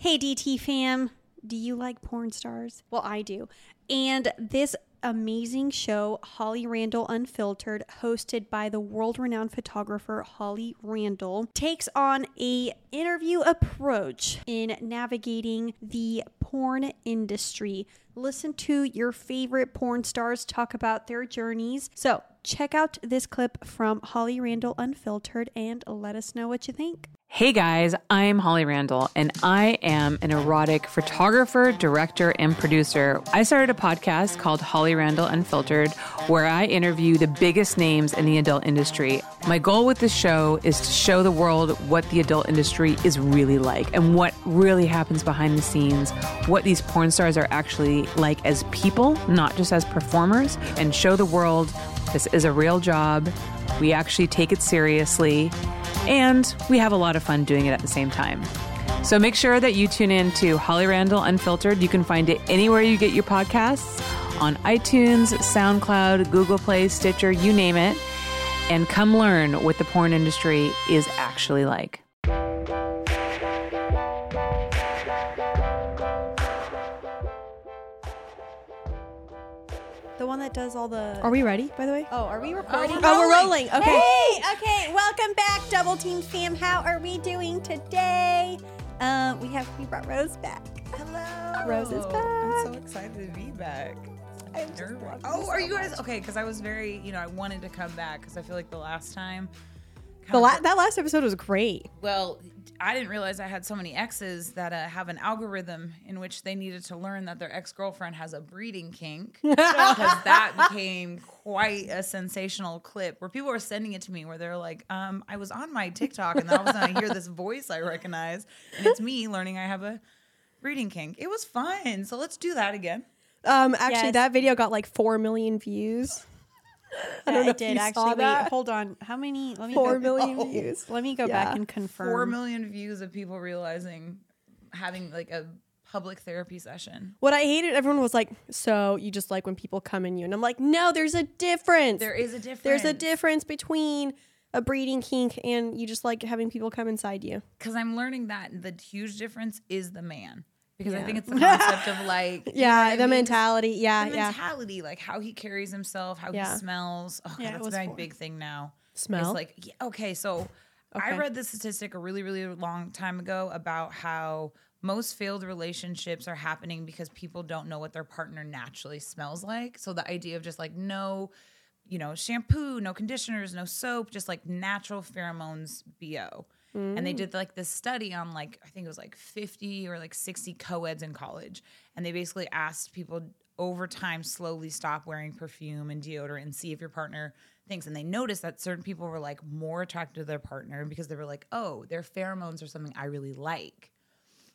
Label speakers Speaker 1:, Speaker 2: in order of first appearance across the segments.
Speaker 1: Hey, DT fam, do you like porn stars? Well, I do. And this amazing show, Holly Randall Unfiltered, hosted by the world-renowned photographer Holly Randall, takes on a interview approach in navigating the porn industry. Listen to your favorite porn stars talk about their journeys. So, check out this clip from Holly Randall Unfiltered and let us know what you think.
Speaker 2: Hey guys, I'm Holly Randall, and I am an erotic photographer, director, and producer. I started a podcast called Holly Randall Unfiltered, where I interview the biggest names in the adult industry. My goal with this show is to show the world what the adult industry is really like and what really happens behind the scenes, what these porn stars are actually like as people, not just as performers, and show the world this is a real job. We actually take it seriously and we have a lot of fun doing it at the same time. So make sure that you tune in to Holly Randall Unfiltered. You can find it anywhere you get your podcasts on iTunes, SoundCloud, Google Play, Stitcher, you name it. And come learn what the porn industry is actually like.
Speaker 1: One that does all the.
Speaker 3: Are we ready, by the way?
Speaker 1: Oh, are we recording?
Speaker 3: Oh, we're rolling. Okay.
Speaker 1: Hey, okay. Welcome back, Double Team fam. How are we doing today? Um, we have we brought Rose back.
Speaker 4: Hello.
Speaker 1: Rose is back.
Speaker 4: I'm so excited to be back.
Speaker 1: I'm just
Speaker 4: Nervous. Oh, are
Speaker 1: so
Speaker 4: you guys
Speaker 1: much.
Speaker 4: okay? Because I was very, you know, I wanted to come back because I feel like the last time.
Speaker 3: The
Speaker 4: kinda-
Speaker 3: la- that last episode was great.
Speaker 4: well, I didn't realize I had so many exes that uh, have an algorithm in which they needed to learn that their ex girlfriend has a breeding kink. Because that became quite a sensational clip where people were sending it to me where they're like, um, I was on my TikTok and then all of a sudden I hear this voice I recognize and it's me learning I have a breeding kink. It was fun. So let's do that again.
Speaker 3: Um, actually,
Speaker 1: Yes.
Speaker 3: that video got like four million views. I don't know if
Speaker 1: did
Speaker 3: you
Speaker 1: actually.
Speaker 3: saw
Speaker 1: Wait,
Speaker 3: that.
Speaker 1: hold on. How many? Let me
Speaker 3: Four
Speaker 1: go,
Speaker 3: million
Speaker 4: Oh.
Speaker 3: views.
Speaker 1: Let me go
Speaker 3: Yeah.
Speaker 1: back and confirm.
Speaker 4: Four million views of people realizing having like a public therapy session.
Speaker 3: What I hated, everyone was like, "So you just like when people come in you?" And I'm like, "No, there's a difference.
Speaker 4: There is a difference.
Speaker 3: There's a difference between a breeding kink and you just like having people come inside you."
Speaker 4: Because I'm learning that the huge difference is the man. Because I think it's the concept of like
Speaker 3: Yeah,
Speaker 4: what I
Speaker 3: the
Speaker 4: mean?
Speaker 3: mentality. Yeah,
Speaker 4: the
Speaker 3: yeah.
Speaker 4: mentality, like how he carries himself, how
Speaker 3: Yeah.
Speaker 4: he smells. Oh, God,
Speaker 1: Yeah,
Speaker 4: that's
Speaker 1: was
Speaker 4: my
Speaker 1: four.
Speaker 4: big thing now.
Speaker 3: Smell.
Speaker 4: It's like, yeah, okay, so I read this statistic a really, really long time ago about how most failed relationships are happening because people don't know what their partner naturally smells like. So the idea of just like no, you know, shampoo, no conditioners, no soap, just like natural pheromones, bo. And they mm. did like this study on like I think it was like 50 or like 60 co-eds in college, and they basically asked people over time slowly stop wearing perfume and deodorant and see if your partner thinks. And they noticed that certain people were like more attracted to their partner because they were like, oh, their pheromones are something I really like.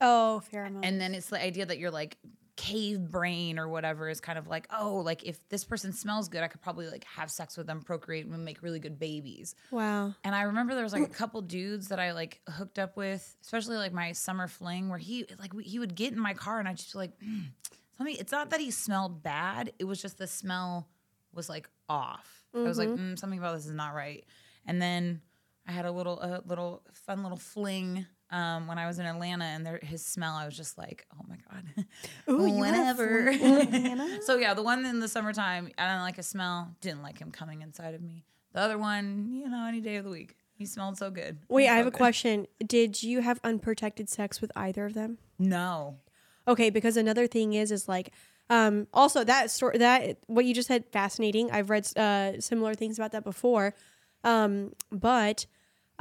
Speaker 1: oh, pheromone.
Speaker 4: And then it's the idea that you're like cave brain or whatever is kind of like, oh, like if this person smells good, I could probably like have sex with them, procreate, and make really good babies.
Speaker 3: wow.
Speaker 4: And I remember there was like a couple dudes that I like hooked up with, especially like my summer fling, where he like he would get in my car and I just like, mm, something. It's not that he smelled bad; it was just the smell was like off. I was like, mm, something about this is not right. And then I had a little a little fun little fling. Um, when I was in Atlanta and there, his smell, I was just like, "Oh my god!"
Speaker 3: Ooh, you had a
Speaker 4: Whenever. so yeah, the one in the summertime, I don't like a smell. Didn't like him coming inside of me. The other one, you know, any day of the week. He smelled so good.
Speaker 3: Wait, I have
Speaker 4: so
Speaker 3: a question. Did you have unprotected sex with either of them?
Speaker 4: No.
Speaker 3: Okay, because another thing is is like um also that story that what you just said fascinating. I've read uh similar things about that before. Um but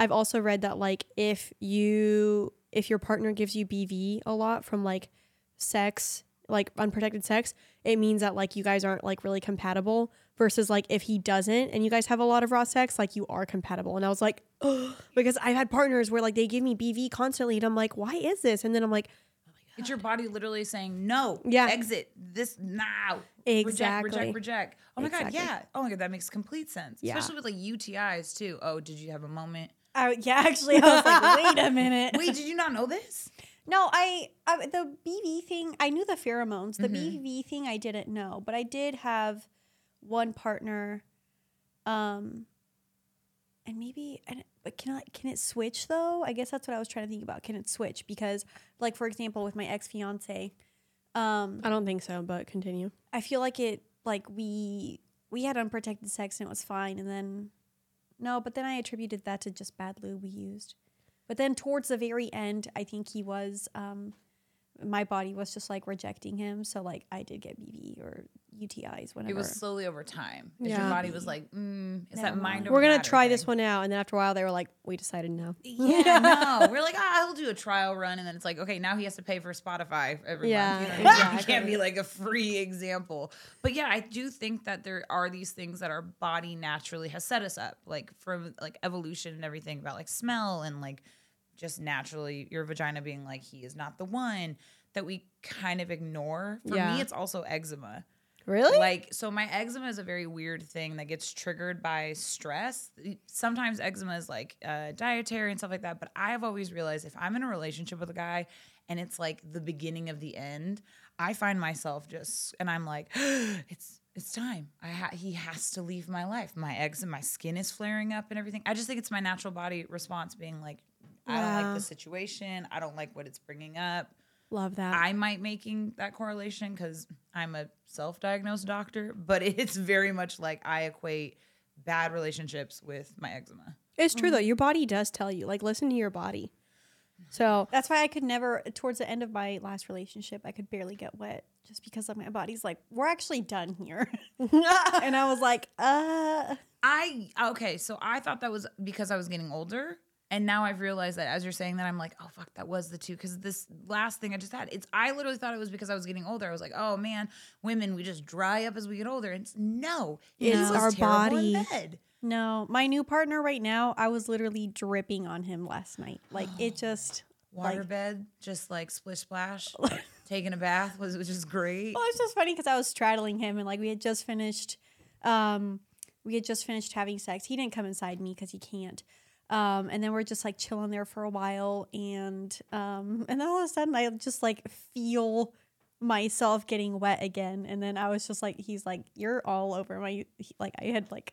Speaker 3: I've also read that like if you if your partner gives you BV a lot from like sex, like unprotected sex, it means that like you guys aren't like really compatible versus like if he doesn't and you guys have a lot of raw sex, like you are compatible. And I was like, oh, because I've had partners where like they give me BV constantly and I'm like, why is this? And then I'm like, oh
Speaker 4: It's your body literally saying no.
Speaker 3: Yeah.
Speaker 4: Exit this now.
Speaker 3: Exactly.
Speaker 4: Reject, reject, reject. Oh my
Speaker 3: Exactly.
Speaker 4: god, yeah. Oh my god, that makes complete sense.
Speaker 3: Yeah.
Speaker 4: Especially with like UTIs too. Oh, did you have a moment?
Speaker 1: Oh, yeah, actually, I was like, wait a minute.
Speaker 4: Wait, did you not know this?
Speaker 1: No, I, I the BV thing. I knew the pheromones. The
Speaker 4: Mm-hmm.
Speaker 1: BV thing, I didn't know, but I did have one partner. Um, and maybe and but can I can it switch though? I guess that's what I was trying to think about. Can it switch? Because like for example, with my ex fiance, um,
Speaker 3: I don't think so, but continue.
Speaker 1: I feel like it like we we had unprotected sex and it was fine, and then no, but then I attributed that to just bad lube we used. But then towards the very end, I think he was um, my body was just like rejecting him. So like I did get BV or UTIs whenever.
Speaker 4: It was slowly over time.
Speaker 3: Yeah.
Speaker 4: Your body was like, mm, is
Speaker 1: Never
Speaker 4: that mind
Speaker 3: We're gonna
Speaker 4: matter
Speaker 3: try this one out, and then after a while, they were like, "We decided no."
Speaker 4: Yeah, no. We're like, ah, he'll do a trial run, and then it's like, okay, now he has to pay for Spotify every
Speaker 3: Yeah,
Speaker 4: month. You know what I mean? He
Speaker 3: exactly.
Speaker 4: can't be like a free example. But yeah, I do think that there are these things that our body naturally has set us up, like from like evolution and everything about like smell and like just naturally your vagina being like he is not the one that we kind of ignore. For
Speaker 3: Yeah.
Speaker 4: me, it's also eczema.
Speaker 3: Really?
Speaker 4: Like, so my eczema is a very weird thing that gets triggered by stress. Sometimes eczema is like uh, dietary and stuff like that. But I've always realized if I'm in a relationship with a guy and it's like the beginning of the end, I find myself just, and I'm like, it's, it's time. I ha- he has to leave my life. My eczema, my skin is flaring up and everything. I just think it's my natural body response being like, I don't like the situation. I don't like what it's bringing up.
Speaker 3: Love that.
Speaker 4: I might making that correlation because I'm a self-diagnosed doctor, but it's very much like I equate bad relationships with my eczema.
Speaker 3: it's true though. Your body does tell you. Like, listen to your body. So
Speaker 1: That's why I could never, towards the end of my last relationship, I could barely get wet just because of my body's like, we're actually done here. and I was like, uh,
Speaker 4: I okay, so I thought that was because I was getting older, and now I've realized that as you're saying that, I'm like, oh fuck, that was the two. Because this last thing I just had, it's I literally thought it was because I was getting older. I was like, oh man, women, we just dry up as we get older. And it's no,
Speaker 3: It's our body.
Speaker 1: no, my new partner right now, I was literally dripping on him last night. Like, it just, like,
Speaker 4: Waterbed, just like splish splash, taking a bath was was just great.
Speaker 1: Well, it's just funny because I was straddling him and like we had just finished, um, we had just finished having sex. He didn't come inside me because he can't. Um, and then we're just like chilling there for a while, and um, and then all of a sudden I just like feel myself getting wet again, and then I was just like, he's like, you're all over my, he- like I had like,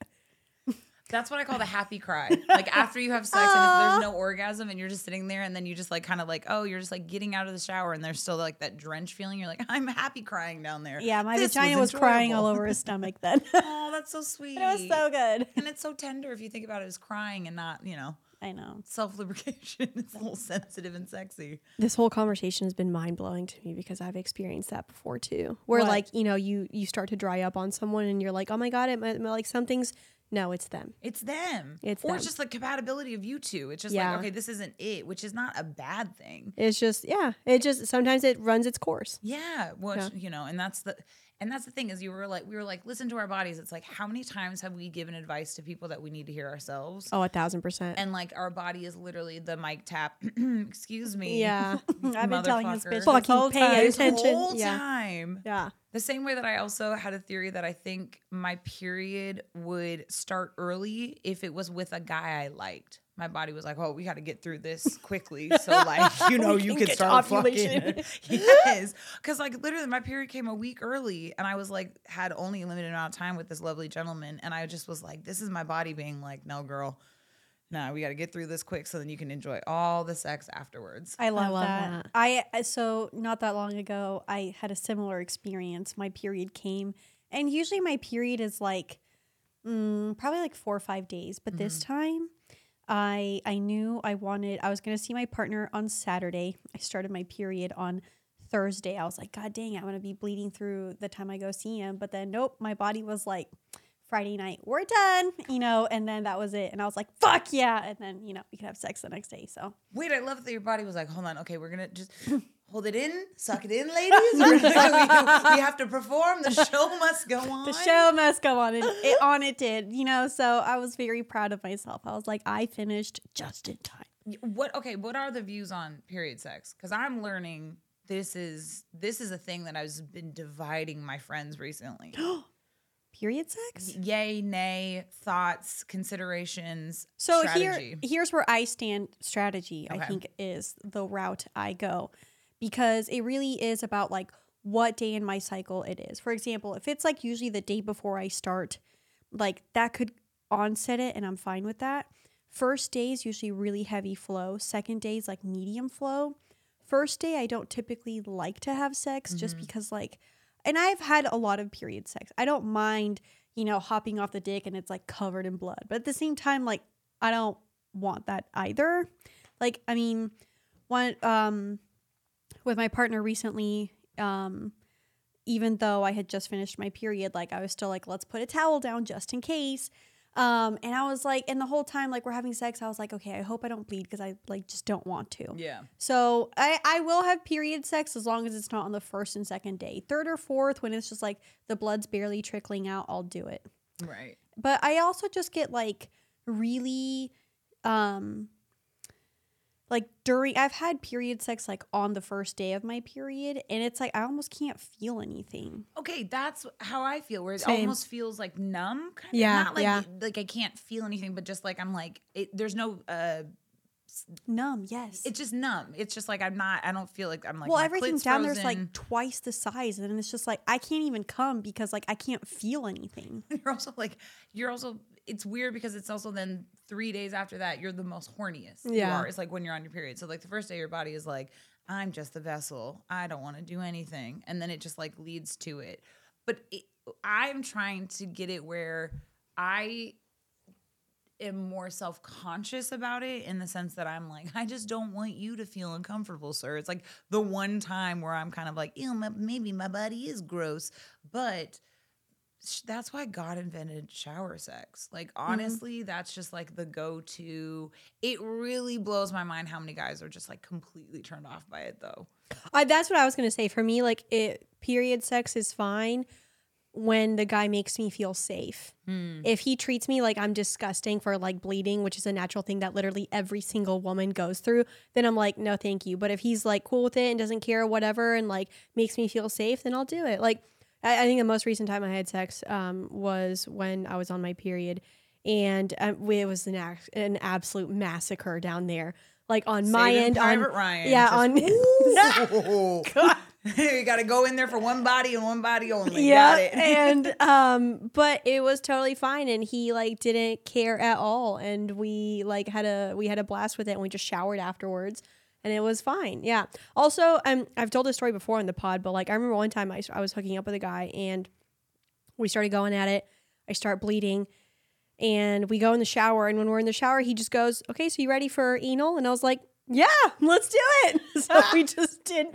Speaker 4: That's what I call the happy cry. Like after you have sex and if there's no orgasm and you're just sitting there and then you just like kind of like, oh, you're just like getting out of the shower and there's still like that drench feeling. You're like, I'm happy crying down there.
Speaker 1: yeah, my
Speaker 4: This
Speaker 1: vagina was, crying all over his stomach then.
Speaker 4: Oh, that's so sweet.
Speaker 1: it was so good.
Speaker 4: And it's so tender if you think about it as crying and not, you know,
Speaker 1: I know.
Speaker 4: self lubrication. it's a little sensitive and sexy.
Speaker 3: this whole conversation has been mind blowing to me because I've experienced that before too. Where
Speaker 1: What?
Speaker 3: like you know you you start to dry up on someone and you're like, oh my god, it might, like something's. No, it's them.
Speaker 4: It's them.
Speaker 3: It's
Speaker 4: or
Speaker 3: them.
Speaker 4: it's just the compatibility of you two. It's just
Speaker 3: Yeah.
Speaker 4: like, okay, this isn't it, which is not a bad thing.
Speaker 3: It's just yeah. It just sometimes it runs its course.
Speaker 4: Yeah, which
Speaker 3: Yeah.
Speaker 4: you know, and that's the and that's the thing is you were like we were like listen to our bodies. It's like how many times have we given advice to people that we need to hear ourselves?
Speaker 3: Oh, a thousand percent.
Speaker 4: And like our body is literally the mic tap. Excuse me.
Speaker 3: Yeah.
Speaker 1: I've been telling this bitch
Speaker 3: Fucking
Speaker 1: whole
Speaker 3: pay
Speaker 1: time.
Speaker 3: Attention.
Speaker 4: whole
Speaker 3: Yeah.
Speaker 4: time.
Speaker 3: yeah.
Speaker 4: The same way that I also had a theory that I think my period would start early if it was with a guy I liked. My body was like, "Oh, we got to get through this quickly." So, like, you know, you
Speaker 3: can
Speaker 4: can start fucking. yes, because like literally, my period came a week early, and I was like, had only a limited amount of time with this lovely gentleman, and I just was like, "This is my body being like, no, girl." Nah, we got to get through this quick so then you can enjoy all the sex afterwards.
Speaker 1: I love,
Speaker 3: love
Speaker 1: that.
Speaker 3: that.
Speaker 1: I I- so not that long ago, I had a similar experience. My period came, and usually my period is like mm, probably like four or five days. But this time, I I knew I wanted. I was going to see my partner on Saturday. I started my period on Thursday. I was like, God dang, I'm going to be bleeding through the time I go see him. But then nope, my body was like. Friday night, we're done, you know, and then that was it. And I was like, fuck yeah. And then, you know, we could have sex the next day. So
Speaker 4: Wait, I love that your body was like, hold on, okay, we're gonna just hold it in, suck it in, ladies. We're- we, we have to perform. The show must go on.
Speaker 1: the show must go on and it on it did you know so i was very proud of myself i was like i finished just in time
Speaker 4: What? Okay, what are the views on period sex? Because I'm learning this is this is a thing that I've been dividing my friends recently.
Speaker 1: period sex
Speaker 4: Yay, nay, thoughts, considerations.
Speaker 1: so
Speaker 4: strategy.
Speaker 1: here here's where i stand strategy i think is the route i go because it really is about like what day in my cycle it is for example if it's like usually the day before i start like that could onset it and i'm fine with that First day is usually really heavy flow. Second day is like medium flow. First day, I don't typically like to have sex just because, like, and I've had a lot of period sex. I don't mind, you know, hopping off the dick and it's like covered in blood. But at the same time, like, I don't want that either. Like, I mean, one, um, with my partner recently, um, even though I had just finished my period, like I was still like, let's put a towel down just in case. Um, and I was like, and the whole time, like we're having sex, I was like, okay, I hope I don't bleed because I like just don't want to.
Speaker 4: Yeah.
Speaker 1: So I, I will have period sex as long as it's not on the first and second day. Third or fourth, when it's just like the blood's barely trickling out, I'll do it.
Speaker 4: Right.
Speaker 1: But I also just get like really um like during I've had period sex like on the first day of my period and it's like I almost can't feel anything.
Speaker 4: Okay, that's how I feel. Where it
Speaker 3: Same.
Speaker 4: almost feels like numb. Kind of.
Speaker 3: Yeah,
Speaker 4: Not like
Speaker 3: yeah.
Speaker 4: like I can't feel anything, but just like I'm like it, there's no. uh
Speaker 1: Numb, yes.
Speaker 4: It's just numb. It's just like I'm not. I don't feel like I'm like.
Speaker 1: well, everything's down there's like twice the size and it's just like I can't even come because like I can't feel anything.
Speaker 4: you're also like you're also it's weird because it's also then three days after that you're the most horniest you
Speaker 3: Yeah.
Speaker 4: are it's like when you're on your period. So like the first day your body is like i'm just the vessel. I don't want to do anything. And then it just like leads to it. But it, i'm trying to get it where i am more self-conscious about it in the sense that i'm like i just don't want you to feel uncomfortable sir. It's like the one time where i'm kind of like ew my, maybe my body is gross. But that's why God invented shower sex. Like mm-hmm. honestly, that's just like the go-to. It really blows my mind how many guys are just like completely turned off by it though.
Speaker 3: I, that's what I was gonna say. For me, like it, period sex is fine when the guy makes me feel safe. Hmm. If he treats me like I'm disgusting for like bleeding, which is a natural thing that literally every single woman goes through, then I'm like, no, thank you. But if he's like cool with it and doesn't care, whatever, and like makes me feel safe, then I'll do it. Like I, I think the most recent time I had sex um, was when I was on my period, and um, it was an ac- an absolute massacre down there. Like on my end,
Speaker 4: Private
Speaker 3: on
Speaker 4: Ryan,
Speaker 3: yeah,
Speaker 4: just-
Speaker 3: on
Speaker 4: you got to go in there for one body and one body only.
Speaker 3: yeah and um but it was totally fine and he like didn't care at all and we like had a we had a blast with it and we just showered afterwards and it was fine yeah. Also um i've told this story before on the pod but like i remember one time i, I was hooking up with a guy and we started going at it. I start bleeding and we go in the shower and when we're in the shower he just goes okay so you ready for anal? And i was like yeah let's do it. So we just did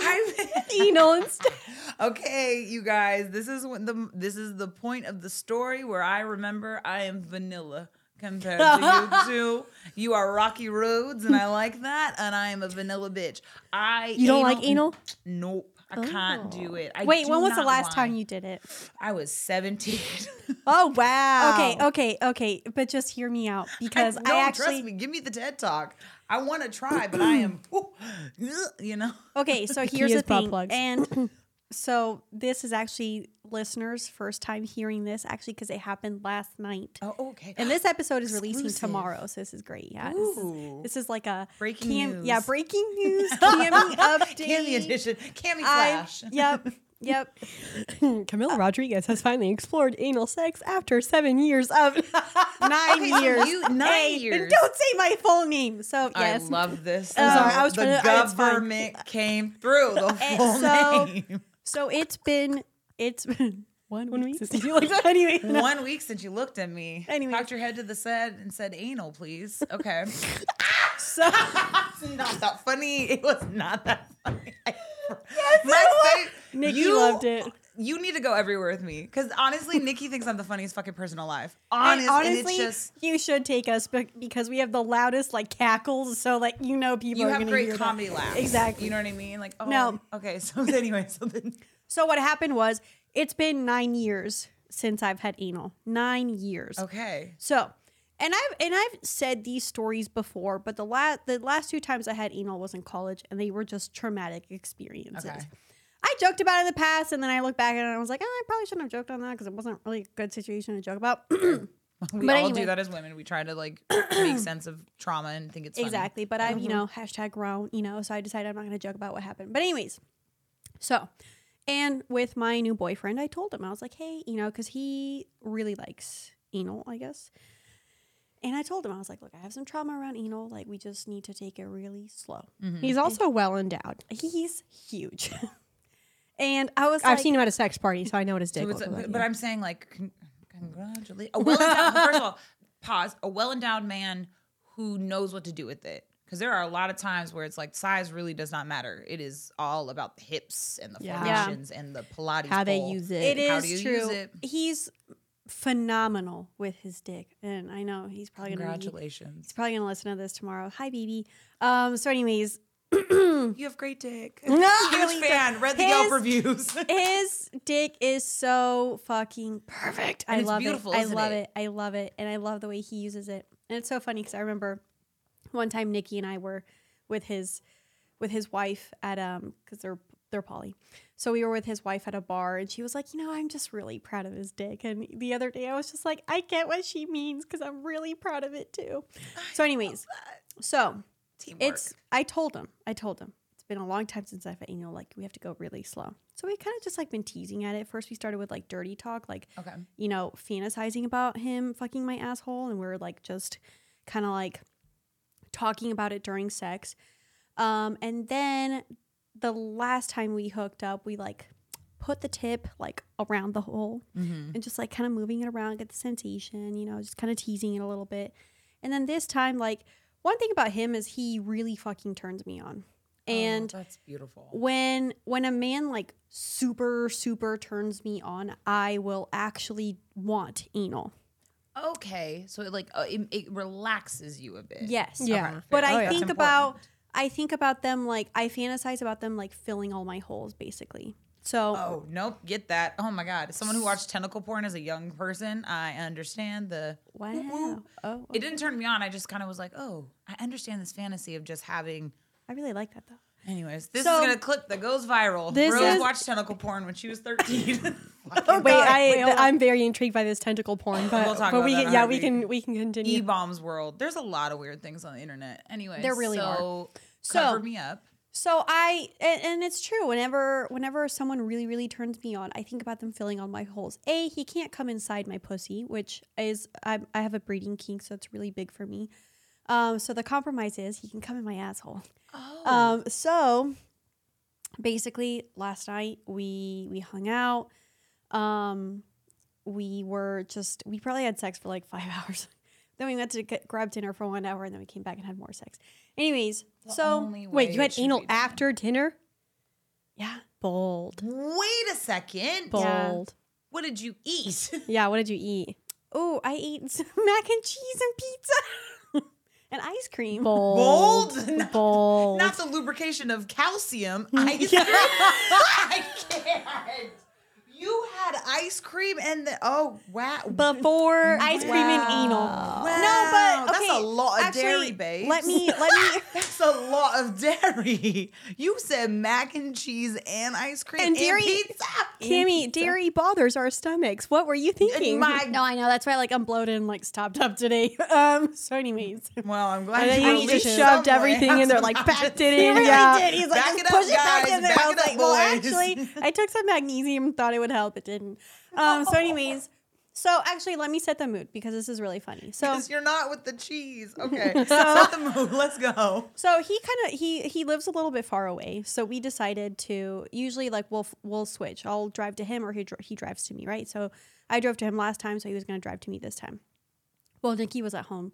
Speaker 4: I'm-
Speaker 3: anal instead.
Speaker 4: Okay, you guys, this is when the this is the point of the story where I remember I am vanilla compared to you two. You are Rocky Roads, and I like that, and I am a vanilla bitch. I
Speaker 3: You don't like anal?
Speaker 4: Nope, I can't do oh. it. I
Speaker 1: Wait,
Speaker 4: do
Speaker 1: when was the last
Speaker 4: want-
Speaker 1: time you did it?
Speaker 4: I was seventeen.
Speaker 3: oh wow
Speaker 1: Okay, okay, okay, but just hear me out because I,
Speaker 4: no,
Speaker 1: actually
Speaker 4: trust me. Give me the TED talk. I want to try, but I am, you know.
Speaker 1: Okay, so here's
Speaker 3: is
Speaker 1: the
Speaker 3: butt
Speaker 1: thing.
Speaker 3: plugs.
Speaker 1: And so this is actually listeners' first time hearing this, actually, because it happened last night.
Speaker 4: Oh, okay.
Speaker 1: And this episode is releasing tomorrow, so this is great. Yeah, this is, this is like a
Speaker 4: Breaking
Speaker 1: cam- Yeah, breaking news. Cami update.
Speaker 4: Cami edition. Cami
Speaker 1: I-
Speaker 4: flash.
Speaker 1: Yep, yep.
Speaker 3: Camila Rodriguez has finally explored anal sex after seven years of
Speaker 1: Nine
Speaker 4: Okay,
Speaker 1: years.
Speaker 4: you- nine
Speaker 1: Hey,
Speaker 4: years.
Speaker 1: Don't say my full name. So yes,
Speaker 4: I love this.
Speaker 1: Um, I'm sorry, I was
Speaker 4: the
Speaker 1: trying to- it's fine.
Speaker 4: government came through the full
Speaker 1: so-
Speaker 4: name.
Speaker 1: So it's been it's been one week since you like that anyway.
Speaker 4: One week since you looked at me.
Speaker 1: Anyways.
Speaker 4: Cocked your head to the side and said anal, please. Okay.
Speaker 1: So
Speaker 4: it's not that funny. It was not that funny.
Speaker 1: it
Speaker 4: My
Speaker 1: was.
Speaker 4: face-
Speaker 1: Niki
Speaker 4: you-
Speaker 1: loved it.
Speaker 4: You need to go everywhere with me. Because honestly, Niki thinks I'm the funniest fucking person alive. Honest, and
Speaker 1: honestly,
Speaker 4: it's just
Speaker 1: you should take us bec- because we have the loudest like cackles. So like you know people
Speaker 4: you
Speaker 1: are
Speaker 4: have great
Speaker 1: hear that.
Speaker 4: comedy laughs.
Speaker 1: Exactly.
Speaker 4: You know what I mean? Like, oh,
Speaker 1: No.
Speaker 4: Okay, so anyway, so then
Speaker 1: So what happened was it's been nine years since I've had anal. Nine years.
Speaker 4: okay.
Speaker 1: So, and I've and I've said these stories before, but the last the last two times I had anal was in college, and they were just traumatic experiences.
Speaker 4: Okay.
Speaker 1: I joked about it in the past, and then I look back at it and I was like, oh, I probably shouldn't have joked on that because it wasn't really a good situation to joke about.
Speaker 4: We
Speaker 1: But
Speaker 4: all
Speaker 1: anyway.
Speaker 4: do that as women. We try to like make sense of trauma and think it's funny.
Speaker 1: exactly. But I'm, you mm-hmm. know, hashtag grown, you know, so I decided I'm not going to joke about what happened. But, anyways, so, and with my new boyfriend, I told him, I was like, hey, you know, because he really likes anal, I guess. And I told him, I was like, look, I have some trauma around anal. Like, we just need to take it really slow. Mm-hmm.
Speaker 3: He's also well endowed.
Speaker 1: He's huge. and I was
Speaker 3: I've
Speaker 1: like,
Speaker 3: seen him at a sex party, so I know what his dick
Speaker 4: So
Speaker 3: looks
Speaker 4: it's a-
Speaker 3: like.
Speaker 4: but I'm saying like con- congratulations. A well endowed first of all, pause. A well endowed man who knows what to do with it. Because there are a lot of times where it's like size really does not matter. It is all about the hips and the
Speaker 3: Yeah.
Speaker 1: Yeah.
Speaker 4: formations and the Pilates.
Speaker 3: How they use it.
Speaker 1: it
Speaker 4: How
Speaker 1: is
Speaker 4: do you
Speaker 1: true.
Speaker 4: use it?
Speaker 1: He's phenomenal with his dick. And I know he's probably going to
Speaker 4: Congratulations.
Speaker 1: He's probably gonna listen to this tomorrow. Hi, baby. Um. So, anyways,
Speaker 4: You have great dick.
Speaker 1: No,
Speaker 4: Huge
Speaker 1: really
Speaker 4: fan. Read the
Speaker 1: his-
Speaker 4: Yelp reviews.
Speaker 1: his dick is so fucking perfect. I
Speaker 4: And it's
Speaker 1: love
Speaker 4: beautiful,
Speaker 1: it. I love
Speaker 4: it?
Speaker 1: it? I love it, and I love the way he uses it. And it's so funny because I remember one time Niki and I were with his with his wife at um because they're they're poly. So we were with his wife at a bar, and she was like, "You know, I'm just really proud of his dick." And the other day, I was just like, "I get what she means because I'm really proud of it too." So, anyways, so
Speaker 4: Teamwork.
Speaker 1: it's I told him. I told him. It's been a long time since I've you know, like we have to go really slow. So we kind of just like been teasing at it. First we started with like dirty talk, like
Speaker 4: okay.
Speaker 1: you know, fantasizing about him fucking my asshole and we are like just kind of like talking about it during sex. Um and then the last time we hooked up, we like put the tip like around the hole
Speaker 4: Mm-hmm.
Speaker 1: and just like kind of moving it around, get the sensation, you know, just kind of teasing it a little bit. And then this time, like, one thing about him is he really fucking turns me on. And
Speaker 4: oh, that's beautiful.
Speaker 1: when when a man like super super turns me on, I will actually want anal.
Speaker 4: Okay, so it like uh, it, it relaxes you a bit.
Speaker 1: Yes.
Speaker 3: Yeah.
Speaker 4: Okay,
Speaker 1: But
Speaker 4: fair.
Speaker 1: I
Speaker 4: That's
Speaker 1: think
Speaker 4: important.
Speaker 1: about I think about them like I fantasize about them like filling all my holes basically. So
Speaker 4: Oh nope, get that. Oh my god, as someone who watched tentacle porn as a young person, I understand the.
Speaker 1: wow. Oh,
Speaker 4: It didn't turn me on. I just kind of was like, oh, I understand this fantasy of just having.
Speaker 1: I really like that though.
Speaker 4: Anyways, this
Speaker 1: So-
Speaker 4: is gonna clip that goes viral.
Speaker 3: This
Speaker 4: Rose
Speaker 3: is-
Speaker 4: watched tentacle porn when she was thirteen.
Speaker 1: Oh,
Speaker 3: Wait, I, I'm very intrigued by this tentacle porn, but,
Speaker 4: We'll talk
Speaker 3: but
Speaker 4: about
Speaker 3: we
Speaker 4: that
Speaker 3: can,
Speaker 4: a
Speaker 3: yeah we
Speaker 4: heartbeat.
Speaker 3: can we can continue.
Speaker 4: E bombs world. There's a lot of weird things on the internet. Anyway,
Speaker 1: There really are.
Speaker 4: so,
Speaker 1: So-
Speaker 4: cover me up.
Speaker 1: So I and, and it's true. Whenever whenever someone really really turns me on, I think about them filling all my holes. A, he can't come inside my pussy, which is I, I have a breeding kink, so it's really big for me. Um, so the compromise is he can come in my asshole.
Speaker 4: Oh,
Speaker 1: Um, so basically, last night we we hung out. Um, we were just we probably had sex for like five hours. Then we went to get, grab dinner for one hour, and then we came back and had more sex. Anyways, so
Speaker 4: Only
Speaker 3: Wait,
Speaker 4: way
Speaker 3: you had
Speaker 4: should
Speaker 3: anal
Speaker 4: be done.
Speaker 3: after dinner?
Speaker 1: yeah,
Speaker 3: Bold,
Speaker 4: Wait a second.
Speaker 3: bold.
Speaker 4: What did you eat?
Speaker 3: Yeah. What did you eat?
Speaker 1: Oh, I ate some mac and cheese and pizza and ice cream.
Speaker 3: Bold,
Speaker 4: Bold? Not-
Speaker 3: bold.
Speaker 4: Not the lubrication of calcium. Ice cream. I can't. You had ice cream and the oh wow.
Speaker 1: Before ice cream and anal.
Speaker 4: Wow.
Speaker 1: No, but
Speaker 4: that's
Speaker 1: okay,
Speaker 4: a lot of
Speaker 1: actually,
Speaker 4: dairy, babe.
Speaker 1: Let me let me
Speaker 4: That's a lot of dairy. You said mac and cheese and ice cream
Speaker 3: And dairy-
Speaker 4: pizza.
Speaker 3: Cami, dairy bothers our stomachs. What were you thinking?
Speaker 4: My
Speaker 1: No, I know. That's why like I'm bloated and like stopped up today. Um so anyways.
Speaker 4: well, I'm glad
Speaker 3: And then
Speaker 4: you
Speaker 3: you just shoved
Speaker 4: some
Speaker 3: everything in there, like
Speaker 4: I'm
Speaker 3: it
Speaker 1: He
Speaker 3: in.
Speaker 1: really
Speaker 3: yeah.
Speaker 1: did. He's like,
Speaker 4: Back
Speaker 1: just
Speaker 4: it up,
Speaker 1: push it back in there.
Speaker 4: Back
Speaker 1: I was
Speaker 4: it up,
Speaker 1: like, well, actually, I took some magnesium, thought it would help. It didn't. Um, so, anyways, so actually, let me set the mood because this is really funny. So,
Speaker 4: Because you're not with the cheese. Okay. Set the mood. Let's go.
Speaker 1: so he kind of he he lives a little bit far away. So we decided to usually like we'll we'll switch. I'll drive to him or he dri- he drives to me, right? So I drove to him last time, so he was gonna drive to me this time. Well, Niki was at home,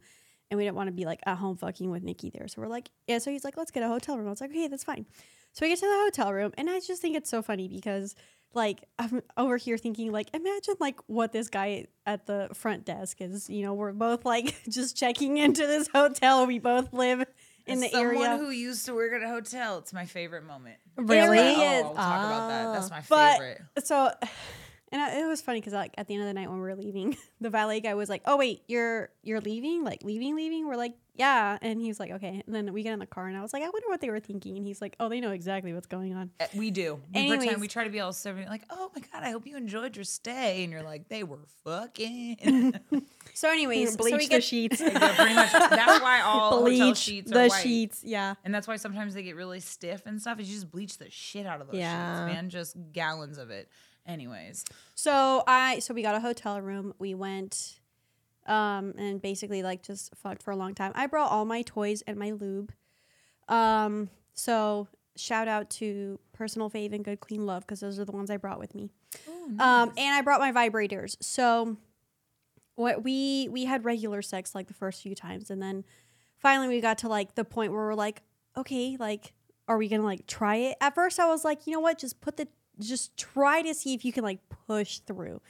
Speaker 1: and we didn't want to be like at home fucking with Niki there. So we're like, yeah. So he's like, let's get a hotel room. I was like, okay, that's fine. So we get to the hotel room, and I just think it's so funny because like I'm over here thinking like, imagine like what this guy at the front desk is. You know, we're both like just checking into this hotel. We both live in
Speaker 4: As
Speaker 1: the
Speaker 4: someone
Speaker 1: area.
Speaker 4: who used to work at a hotel, it's my favorite moment.
Speaker 3: Really?
Speaker 4: Oh,
Speaker 1: is.
Speaker 4: we'll talk about that. That's ah. my
Speaker 1: but
Speaker 4: favorite.
Speaker 1: so and I, it was funny because like at the end of the night when we were leaving the valet guy was like oh wait you're you're leaving like leaving leaving we're like yeah and he was like okay and then we get in the car and i was like i wonder what they were thinking and he's like oh they know exactly what's going on
Speaker 4: Uh, We do. We
Speaker 1: Anyways.
Speaker 4: pretend we try to be all serving like, oh my god, I hope you enjoyed your stay, and you're like, they were fucking.
Speaker 1: so anyways so
Speaker 3: Bleach
Speaker 1: we
Speaker 3: the
Speaker 1: get
Speaker 3: sheets.
Speaker 4: Yeah, pretty much. That's why all hotel
Speaker 3: Bleach
Speaker 4: sheets are
Speaker 3: the
Speaker 4: white.
Speaker 3: sheets. Yeah.
Speaker 4: And that's why sometimes they get really stiff and stuff. Is you just bleach the shit out of those
Speaker 3: Yeah.
Speaker 4: sheets, man. Just gallons of it. Anyways,
Speaker 1: so i so we got a hotel room we went um, and basically like just fucked for a long time. I brought all my toys and my lube. Um, so shout out to Personal Fave and Good Clean Love because those are the ones I brought with me. Um, and I brought my vibrators. So what we we had regular sex like the first few times, and then finally we got to like the point where we're like, okay, like, are we gonna like try it? At first, I was like, you know what, just put the just try to see if you can like push through,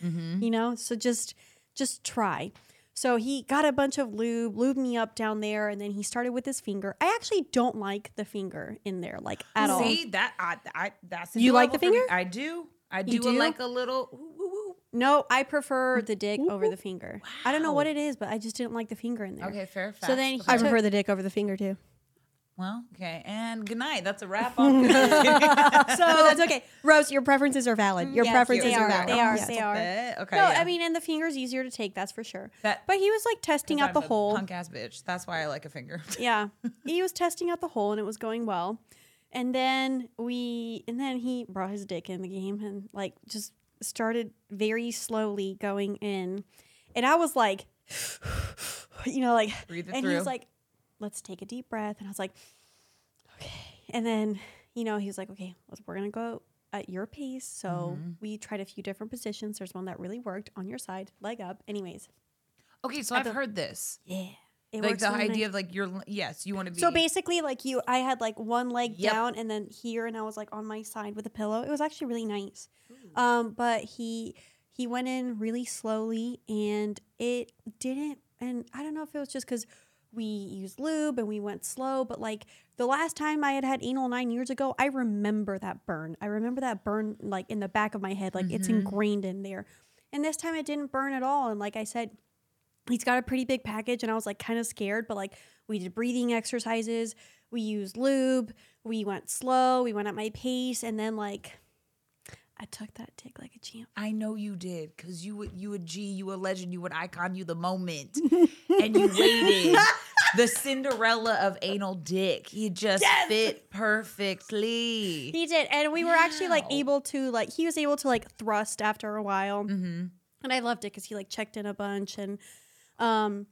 Speaker 1: you know. So just just try. So he got a bunch of lube, lubed me up down there, and then he started with his finger. I actually don't like the finger in there, like at all.
Speaker 4: See that? I, I that's
Speaker 3: You like the
Speaker 4: enjoyable for me.
Speaker 3: finger?
Speaker 4: I do. I do,
Speaker 1: do?
Speaker 4: a, like a little. Ooh, ooh, ooh.
Speaker 1: No, I prefer the dick over the finger. I don't know what it is, but I just didn't like the finger in there.
Speaker 4: Okay, fair.
Speaker 1: So then he
Speaker 3: I
Speaker 1: took-
Speaker 3: prefer the dick over the finger too.
Speaker 4: Well, okay, and good night. That's a wrap on.
Speaker 3: So that's okay. Rose, your preferences are valid. Your
Speaker 4: Yes,
Speaker 3: preferences
Speaker 1: they
Speaker 3: are,
Speaker 1: are.
Speaker 3: valid.
Speaker 1: They are.
Speaker 3: Yes.
Speaker 1: They are.
Speaker 4: Okay.
Speaker 1: No,
Speaker 4: yeah.
Speaker 1: I mean, and the finger's easier to take. That's for sure.
Speaker 4: That-
Speaker 1: but he was like testing out the hole.
Speaker 4: Punk ass bitch. That's why I like a finger.
Speaker 1: yeah, he was testing out the hole, and it was going well. And then we, and then he brought his dick in the game, and like just started very slowly going in, and I was like, you know, like,
Speaker 4: Breathe it
Speaker 1: and
Speaker 4: through.
Speaker 1: he was like, "Let's take a deep breath," and I was like, "Okay." And then, you know, he was like, "Okay, let's, we're gonna go." At your pace. So
Speaker 4: Mm-hmm.
Speaker 1: we tried a few different positions. There's one that really worked on your side, leg up. Anyways,
Speaker 4: Okay, so I've heard this.
Speaker 1: yeah. It
Speaker 4: Like the idea of like you're yes, you want to be
Speaker 1: So basically, like you, I had like one leg
Speaker 4: Yep.
Speaker 1: down and then here, and I was like on my side with a pillow. It was actually really nice. Um, but he he went in really slowly, and it didn't. And I don't know if it was just because we used lube and we went slow, but like the last time I had had anal nine years ago, I remember that burn. I remember that burn like in the back of my head, like it's mm-hmm. ingrained in there. And this time it didn't burn at all. And like I said, he's got a pretty big package and i was like kind of scared but like we did breathing exercises we used lube we went slow we went at my pace and then like i took that dick like a champ
Speaker 4: I know you did because you would you a G, you a legend, you an icon, you the moment, and you waited. the Cinderella of anal dick. He just fit perfectly.
Speaker 1: he did and we were actually like able to like he was able to like thrust after a while mm-hmm. and i loved it because he like checked in a bunch and um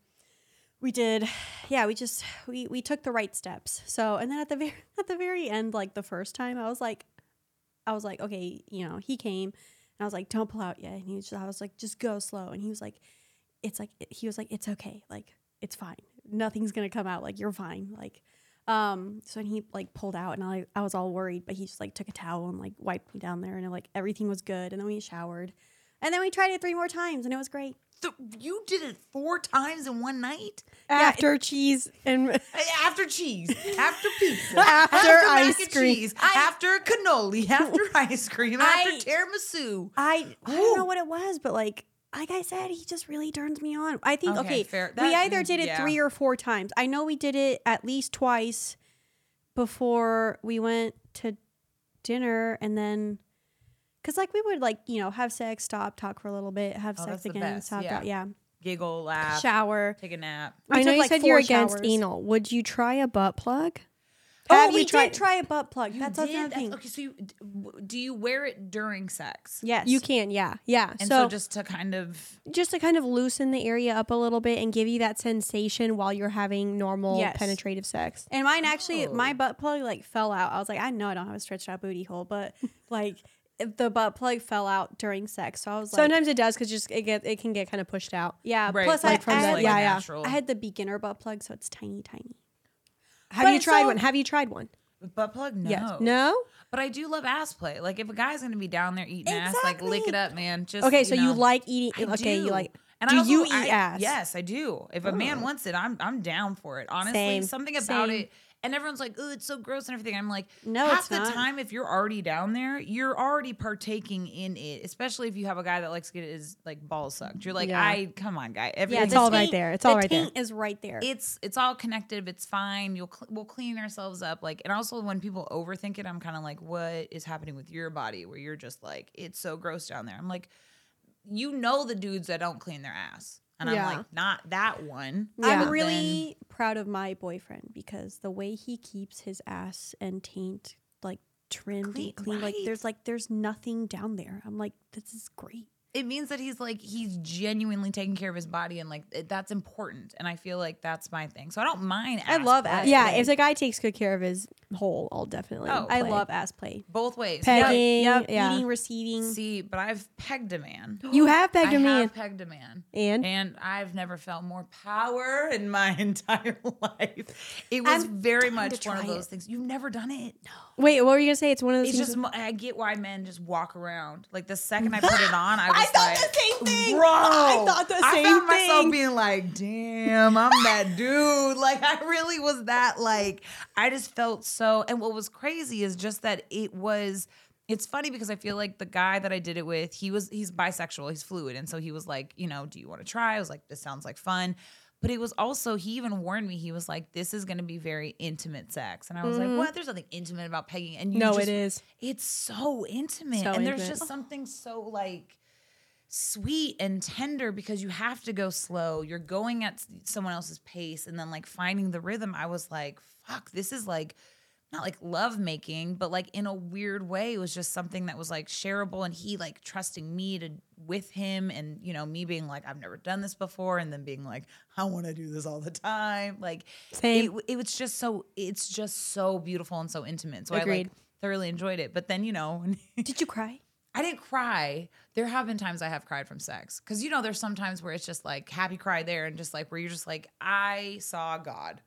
Speaker 1: we did yeah we just we we took the right steps so and then at the very at the very end like the first time i was like I was like, okay, you know, he came and I was like, don't pull out yet. And he was just, I was like, just go slow. And he was like, it's like, he was like, it's okay. Like, it's fine. Nothing's going to come out. Like, you're fine. Like, um, so then he like pulled out and I, I was all worried, but he just like took a towel and like wiped me down there and like everything was good. And then we showered and then we tried it three more times and it was great.
Speaker 4: Th- you did it four times in one night
Speaker 3: After cheese and
Speaker 4: after cheese, after pizza,
Speaker 3: After
Speaker 4: mac
Speaker 3: ice cream.
Speaker 4: cheese, after cannoli, after ice cream, after
Speaker 1: I-
Speaker 4: tiramisu.
Speaker 1: I, I don't know what it was, but like, like I said, he just really turns me on. I think
Speaker 4: Okay,
Speaker 1: okay,
Speaker 4: fair.
Speaker 1: we either mm, did it
Speaker 4: yeah.
Speaker 1: three or four times. I know we did it at least twice before we went to dinner, and then because like we would like you know have sex, stop, talk for a little bit, have
Speaker 4: Oh,
Speaker 1: sex again,
Speaker 4: best,
Speaker 1: stop,
Speaker 4: yeah.
Speaker 1: talk, yeah,
Speaker 4: Giggle, laugh,
Speaker 1: shower.
Speaker 4: take a nap.
Speaker 1: We
Speaker 3: I know you
Speaker 1: like,
Speaker 3: said you're against
Speaker 1: showers.
Speaker 3: anal. Would you try a butt plug?
Speaker 1: Oh,
Speaker 3: Have
Speaker 1: we
Speaker 3: tried-
Speaker 1: did try a butt plug.
Speaker 4: You
Speaker 1: That's
Speaker 4: did?
Speaker 1: another thing.
Speaker 4: Okay, so you, do you wear it during sex?
Speaker 1: Yes,
Speaker 3: You can, yeah, yeah.
Speaker 4: And
Speaker 3: so,
Speaker 4: so, just to kind of
Speaker 3: just to kind of loosen the area up a little bit and give you that sensation while you're having normal
Speaker 1: Yes.
Speaker 3: penetrative sex.
Speaker 1: And mine actually, my
Speaker 4: Oh.
Speaker 1: butt plug like fell out. I was like, I know I don't have a stretched out booty hole, but like if the butt plug fell out during sex. So I was like,
Speaker 3: Sometimes it does because just it get it can get kind of pushed out.
Speaker 1: yeah.
Speaker 4: right,
Speaker 1: Plus,
Speaker 4: like
Speaker 1: I,
Speaker 4: from
Speaker 1: I,
Speaker 4: the,
Speaker 1: had,
Speaker 4: like,
Speaker 3: yeah, yeah.
Speaker 1: I had the beginner butt plug, so it's tiny, tiny.
Speaker 3: Have
Speaker 1: But
Speaker 3: you tried
Speaker 1: so-
Speaker 3: one? Have you tried one?
Speaker 4: butt plug. No,
Speaker 3: Yes. No.
Speaker 4: But I do love ass play. Like if a guy's gonna be down there eating ass, like lick it
Speaker 1: Exactly.
Speaker 4: up, man. Just
Speaker 3: Okay, so you
Speaker 4: know.
Speaker 3: like eating?
Speaker 4: I
Speaker 3: okay,
Speaker 4: do.
Speaker 3: you like.
Speaker 4: And
Speaker 3: do
Speaker 4: I also-
Speaker 3: you eat
Speaker 4: I-
Speaker 3: ass?
Speaker 4: Yes, I do. If a man wants it, I'm I'm down for it. Honestly,
Speaker 3: Same.
Speaker 4: something about
Speaker 3: Same.
Speaker 4: it. And everyone's like, "Oh, it's so gross and everything." I'm like,
Speaker 1: No,
Speaker 4: half
Speaker 1: it's
Speaker 4: the
Speaker 1: not.
Speaker 4: time, if you're already down there, you're already partaking in it. Especially if you have a guy that likes to get his like balls sucked. You're like,
Speaker 3: Yeah.
Speaker 4: I come on, guy.
Speaker 1: Yeah,
Speaker 3: it's all
Speaker 1: the
Speaker 3: right there. It's
Speaker 1: the
Speaker 3: all right there.
Speaker 1: taint is right there.
Speaker 4: it's it's all connected. It's fine. You'll cl- we'll clean ourselves up. Like, and also when people overthink it, I'm kind of like, what is happening with your body? Where you're just like, it's so gross down there. I'm like, you know the dudes that don't clean their ass, and
Speaker 3: Yeah.
Speaker 4: I'm like, not that one.
Speaker 3: Yeah.
Speaker 1: I'm
Speaker 4: But
Speaker 1: really proud of my boyfriend because the way he keeps his ass and taint like trimmed
Speaker 4: Clean-
Speaker 1: and clean, like there's like there's nothing down there. I'm like, this is great.
Speaker 4: It means that he's like he's genuinely taking care of his body and like it, that's important and i feel like that's my thing so i don't mind
Speaker 1: I love
Speaker 4: ass
Speaker 1: ass
Speaker 4: play.
Speaker 3: Yeah, if the guy takes good care of his whole, I'll definitely.
Speaker 4: Oh,
Speaker 1: I
Speaker 3: play.
Speaker 1: love ass play.
Speaker 4: both ways
Speaker 3: Pegging.
Speaker 1: Yep,
Speaker 3: yeah.
Speaker 1: eating, receiving.
Speaker 4: see but i've pegged a man
Speaker 3: You have pegged a man,
Speaker 4: have pegged a man
Speaker 3: and
Speaker 4: and I've never felt more power in my entire life. It was
Speaker 1: I'm
Speaker 4: very much one of those
Speaker 1: it.
Speaker 4: things. You've never done it. No.
Speaker 3: wait, what were you gonna say? It's one of those
Speaker 4: It's
Speaker 3: things.
Speaker 4: just mo- I get why men just walk around. Like the second I put it on, I was
Speaker 1: I thought
Speaker 4: like,
Speaker 1: the same thing.
Speaker 4: Bro,
Speaker 1: I thought the same thing.
Speaker 4: I found myself being like, damn, I'm that dude. Like I really was that. Like I just felt so. And what was crazy is just that it was. It's funny because I feel like the guy that I did it with, he was he's bisexual, he's fluid, and so he was like, you know, do you want to try? I was like, this sounds like fun. But it was also he even warned me. He was like, "This is going to be very intimate sex," and I was like, "What? There's nothing intimate about pegging." And you
Speaker 3: Mm-hmm. No,
Speaker 4: just-
Speaker 3: it is.
Speaker 4: It's so intimate,
Speaker 3: So
Speaker 4: and there's
Speaker 3: intimate.
Speaker 4: just something so like sweet and tender because you have to go slow. You're going at someone else's pace and then like finding the rhythm. I was like, fuck, this is like not like love making, but like in a weird way, it was just something that was like shareable and he like trusting me to with him and you know, me being like, I've never done this before, and then being like, I want to do this all the time. Like
Speaker 3: Same.
Speaker 4: It, it was just so it's just so beautiful and so intimate. So I like thoroughly enjoyed it. But then, you know,
Speaker 1: Did you cry?
Speaker 4: I didn't cry. There have been times I have cried from sex. Cause you know, there's some times where it's just like happy cry there and just like where you're just like, I saw God.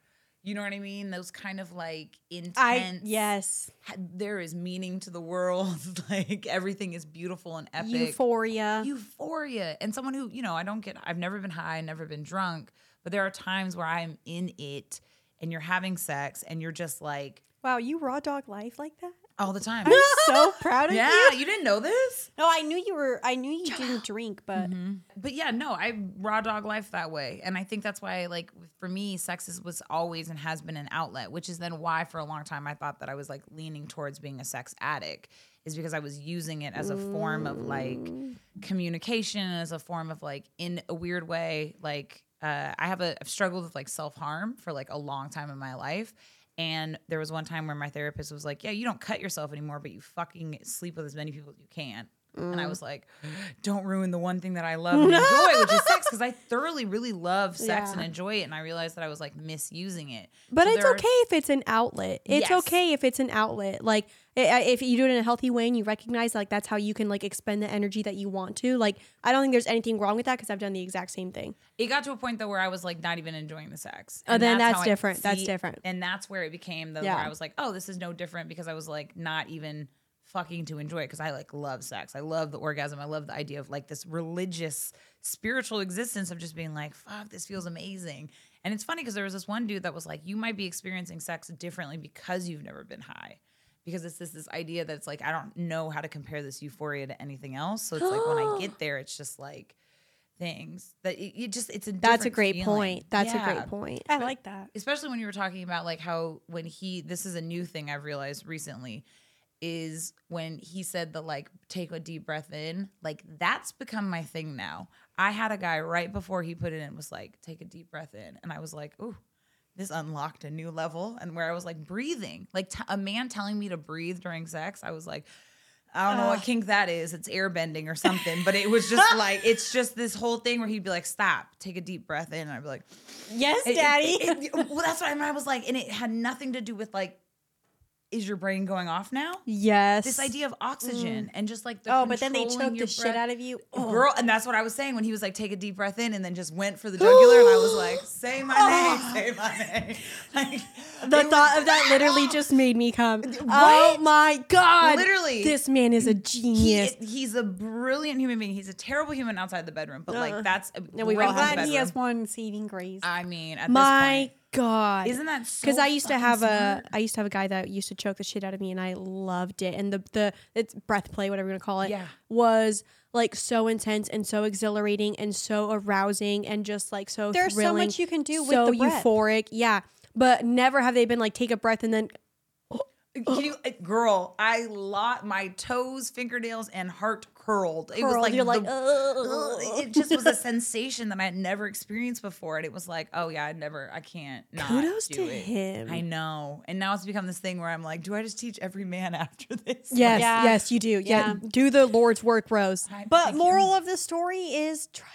Speaker 4: You know what I mean? Those kind of like intense.
Speaker 3: I yes,
Speaker 4: There is meaning to the world. like everything is beautiful and epic.
Speaker 1: Euphoria.
Speaker 4: Euphoria. And someone who, you know, I don't get, I've never been high, never been drunk, but there are times where I'm in it and you're having sex and you're just like
Speaker 1: wow, you raw dog life like that?
Speaker 4: All the time.
Speaker 1: I'm so proud of
Speaker 4: yeah,
Speaker 1: you.
Speaker 4: Yeah, you didn't know this?
Speaker 1: No, I knew you were. I knew you didn't drink, but
Speaker 4: but yeah, no, I raw dog life that way, and I think that's why, like, for me, sex is, was always and has been an outlet, which is then why, for a long time, I thought that I was like leaning towards being a sex addict, is because I was using it as a form of like communication, as a form of like, in a weird way, like, uh, I have a I've struggled with like self harm for like a long time in my life. And there was one time where my therapist was like, "Yeah, you don't cut yourself anymore, but you fucking sleep with as many people as you can." And I mm. was like, "Don't ruin the one thing that I love and enjoy, which is sex, because I thoroughly, really love sex
Speaker 3: Yeah.
Speaker 4: and enjoy it." And I realized that I was like misusing it.
Speaker 3: but
Speaker 4: So
Speaker 3: it's
Speaker 4: there are-
Speaker 3: okay if it's an outlet. It's
Speaker 4: Yes.
Speaker 3: okay if it's an outlet. Like if you do it in a healthy way and you recognize like that's how you can like expend the energy that you want to. Like I don't think there's anything wrong with that because I've done the exact same thing.
Speaker 4: It got to a point though where I was like not even enjoying the sex.
Speaker 3: Oh, then that's
Speaker 4: I-
Speaker 3: different. That's different.
Speaker 4: And that's where it became the
Speaker 3: Yeah.
Speaker 4: where I was like, oh, this is no different because I was like not even fucking to enjoy it because I like love sex. I love the orgasm. I love the idea of like this religious, spiritual existence of just being like, fuck, this feels amazing. And it's funny because there was this one dude that was like, you might be experiencing sex differently because you've never been high. Because it's this this idea that it's like I don't know how to compare this euphoria to anything else. So it's like when I get there, it's just like things that it, it just it's a
Speaker 3: That's a great
Speaker 4: feeling.
Speaker 3: point. That's a great point.
Speaker 1: I like that.
Speaker 4: especially when you were talking about like how when he this is a new thing I've realized recently is when he said the like take a deep breath in like that's become my thing now. I had a guy right before he put it in was like take a deep breath in and I was like ooh this unlocked a new level and where I was like breathing like t- a man telling me to breathe during sex I was like I don't know what kink that is. It's airbending or something, but it was just like it's just this whole thing where he'd be like, "Stop, take a deep breath in," and I'd be like,
Speaker 1: Yes,
Speaker 4: it- it-
Speaker 1: Daddy.
Speaker 4: it- it- well, that's what I, mean. I was like, and it had nothing to do with like, is your brain going off now?
Speaker 3: Yes.
Speaker 4: This idea of oxygen mm. and just like the
Speaker 1: oh, but then they took
Speaker 4: your
Speaker 1: the shit out of you. Oh.
Speaker 4: Girl, and that's what I was saying when he was like, take a deep breath in and then just went for the jugular. and I was like, say my name, oh. say my name. Like,
Speaker 3: the thought of that literally just made me come. Oh my god!
Speaker 4: Literally.
Speaker 3: this man is a
Speaker 4: he,
Speaker 3: genius.
Speaker 4: he's a brilliant human being. He's a terrible human outside the bedroom, but like that's
Speaker 3: No, we've all
Speaker 1: Glad he has one saving grace.
Speaker 4: I mean, at
Speaker 3: my god!
Speaker 4: isn't that so
Speaker 3: because I used to have
Speaker 4: smart?
Speaker 3: a I used to have a guy that used to choke the shit out of me and I loved it and the the it's breath play whatever you want to call it
Speaker 4: Yeah.
Speaker 3: was like so intense and so exhilarating and so arousing and just like so
Speaker 1: There's so much you can do with
Speaker 3: so
Speaker 1: the breath.
Speaker 3: euphoric yeah but never have they been like take a breath and then
Speaker 4: Can you, uh, girl, I lot my toes, fingernails, and heart curled. It was like
Speaker 3: you're like,
Speaker 4: the-
Speaker 3: "Ugh."
Speaker 4: Ugh, it just was a sensation that I had never experienced before, and it was like, oh yeah, I never, I can't. Not
Speaker 3: Kudos
Speaker 4: do
Speaker 3: to
Speaker 4: it.
Speaker 3: him.
Speaker 4: I know, and now it's become this thing where I'm like, do I just teach every man after this?
Speaker 3: Yes,
Speaker 1: Yeah.
Speaker 3: yes, you do. Yeah.
Speaker 1: Yeah.
Speaker 3: Do the Lord's work, Rose.
Speaker 4: Like,
Speaker 1: But moral of the story is try.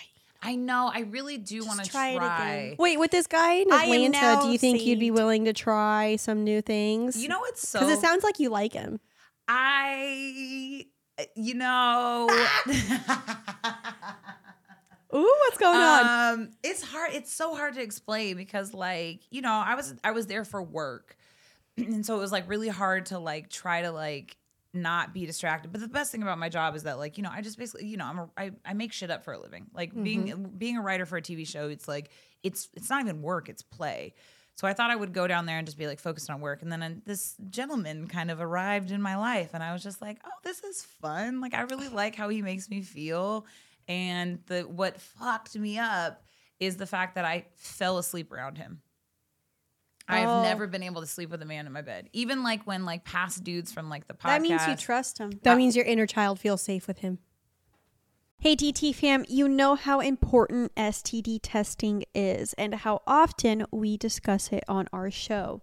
Speaker 4: I know, I really do want to
Speaker 1: try
Speaker 4: try.
Speaker 1: it again.
Speaker 3: Wait, with this guy in
Speaker 1: I am
Speaker 3: Atlanta,
Speaker 1: now
Speaker 3: do you think you'd be willing to try some new things?
Speaker 4: You know what's so?
Speaker 3: because it sounds like you like him.
Speaker 4: I, you know.
Speaker 3: Ooh, what's going on?
Speaker 4: Um, it's hard. It's so hard to explain because, like, you know, I was I was there for work, and so it was like really hard to like try to like not be distracted. But the best thing about my job is that, like, you know, I just basically, you know, I'm a, I, I make shit up for a living. Like being being a writer for a TV show, it's like it's it's not even work, it's play. So I thought I would go down there and just be like focused on work. And then uh, this gentleman kind of arrived in my life, and I was just like, oh, this is fun. Like I really like how he makes me feel. And the what fucked me up is the fact that I fell asleep around him. I've
Speaker 1: Oh.
Speaker 4: never been able to sleep with a man in my bed. Even like when like past dudes from like the podcast.
Speaker 1: That means you trust him.
Speaker 3: that uh, means your inner child feels safe with him.
Speaker 1: Hey DT fam, you know how important STD testing is and how often we discuss it on our show,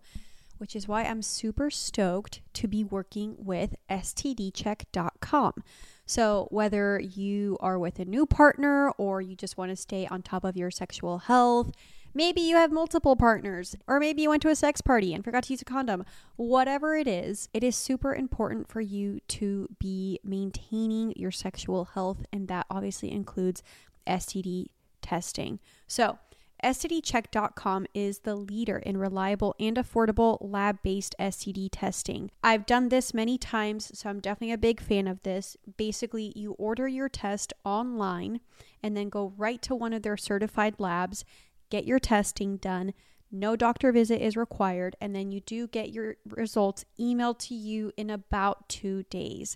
Speaker 1: which is why I'm super stoked to be working with STDcheck.com. So, whether you are with a new partner or you just want to stay on top of your sexual health, maybe you have multiple partners, or maybe you went to a sex party and forgot to use a condom, whatever it is, it is super important for you to be maintaining your sexual health, and that obviously includes STD testing. So, STDcheck.com is the leader in reliable and affordable lab based STD testing. I've done this many times, so I'm definitely a big fan of this. Basically, you order your test online and then go right to one of their certified labs, get your testing done. No doctor visit is required, and then you do get your results emailed to you in about two days.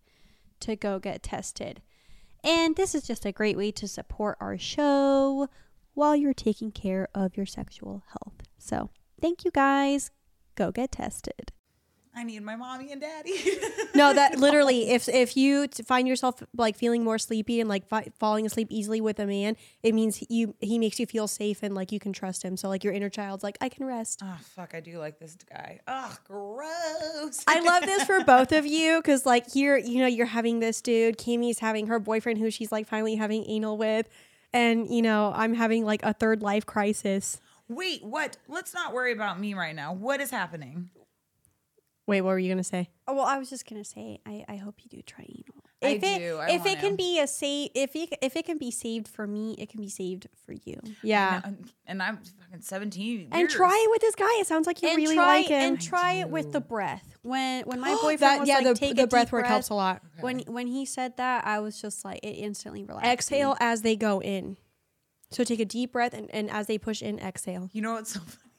Speaker 1: to go get tested. And this is just a great way to support our show while you're taking care of your sexual health. So, thank you guys. Go get tested.
Speaker 4: I need my mommy and daddy.
Speaker 3: No, that literally, if if you find yourself like feeling more sleepy and like fi- falling asleep easily with a man, it means you he makes you feel safe and like you can trust him. So like your inner child's like, I can rest.
Speaker 4: oh fuck, I do like this guy. Oh, gross.
Speaker 3: I love this for both of you because like here, you know, you're having this dude. Kimmy's having her boyfriend who she's like finally having anal with, and you know, I'm having like a third life crisis.
Speaker 4: Wait, what? Let's not worry about me right now. What is happening?
Speaker 3: Wait, what were you gonna say?
Speaker 1: Oh, well, I was just gonna say, I, I hope you do try anal.
Speaker 4: I
Speaker 1: If it,
Speaker 4: do, I
Speaker 1: if it can
Speaker 4: to.
Speaker 1: be a save, if it, if it can be saved for me, it can be saved for you.
Speaker 3: Yeah,
Speaker 4: And, and I'm fucking 17.
Speaker 3: and try it with this guy. It sounds like you
Speaker 1: and
Speaker 3: really
Speaker 1: try
Speaker 3: like him.
Speaker 1: and try it with the breath. When when my boyfriend was
Speaker 3: yeah,
Speaker 1: like,
Speaker 3: the,
Speaker 1: take
Speaker 3: the
Speaker 1: a
Speaker 3: breath
Speaker 1: deep
Speaker 3: work helps a lot.
Speaker 1: When when he said that, I was just like, it instantly relaxed.
Speaker 3: Exhale
Speaker 1: me.
Speaker 3: as they go in. So take a deep breath, and, and as they push in, exhale.
Speaker 4: You know what's so funny?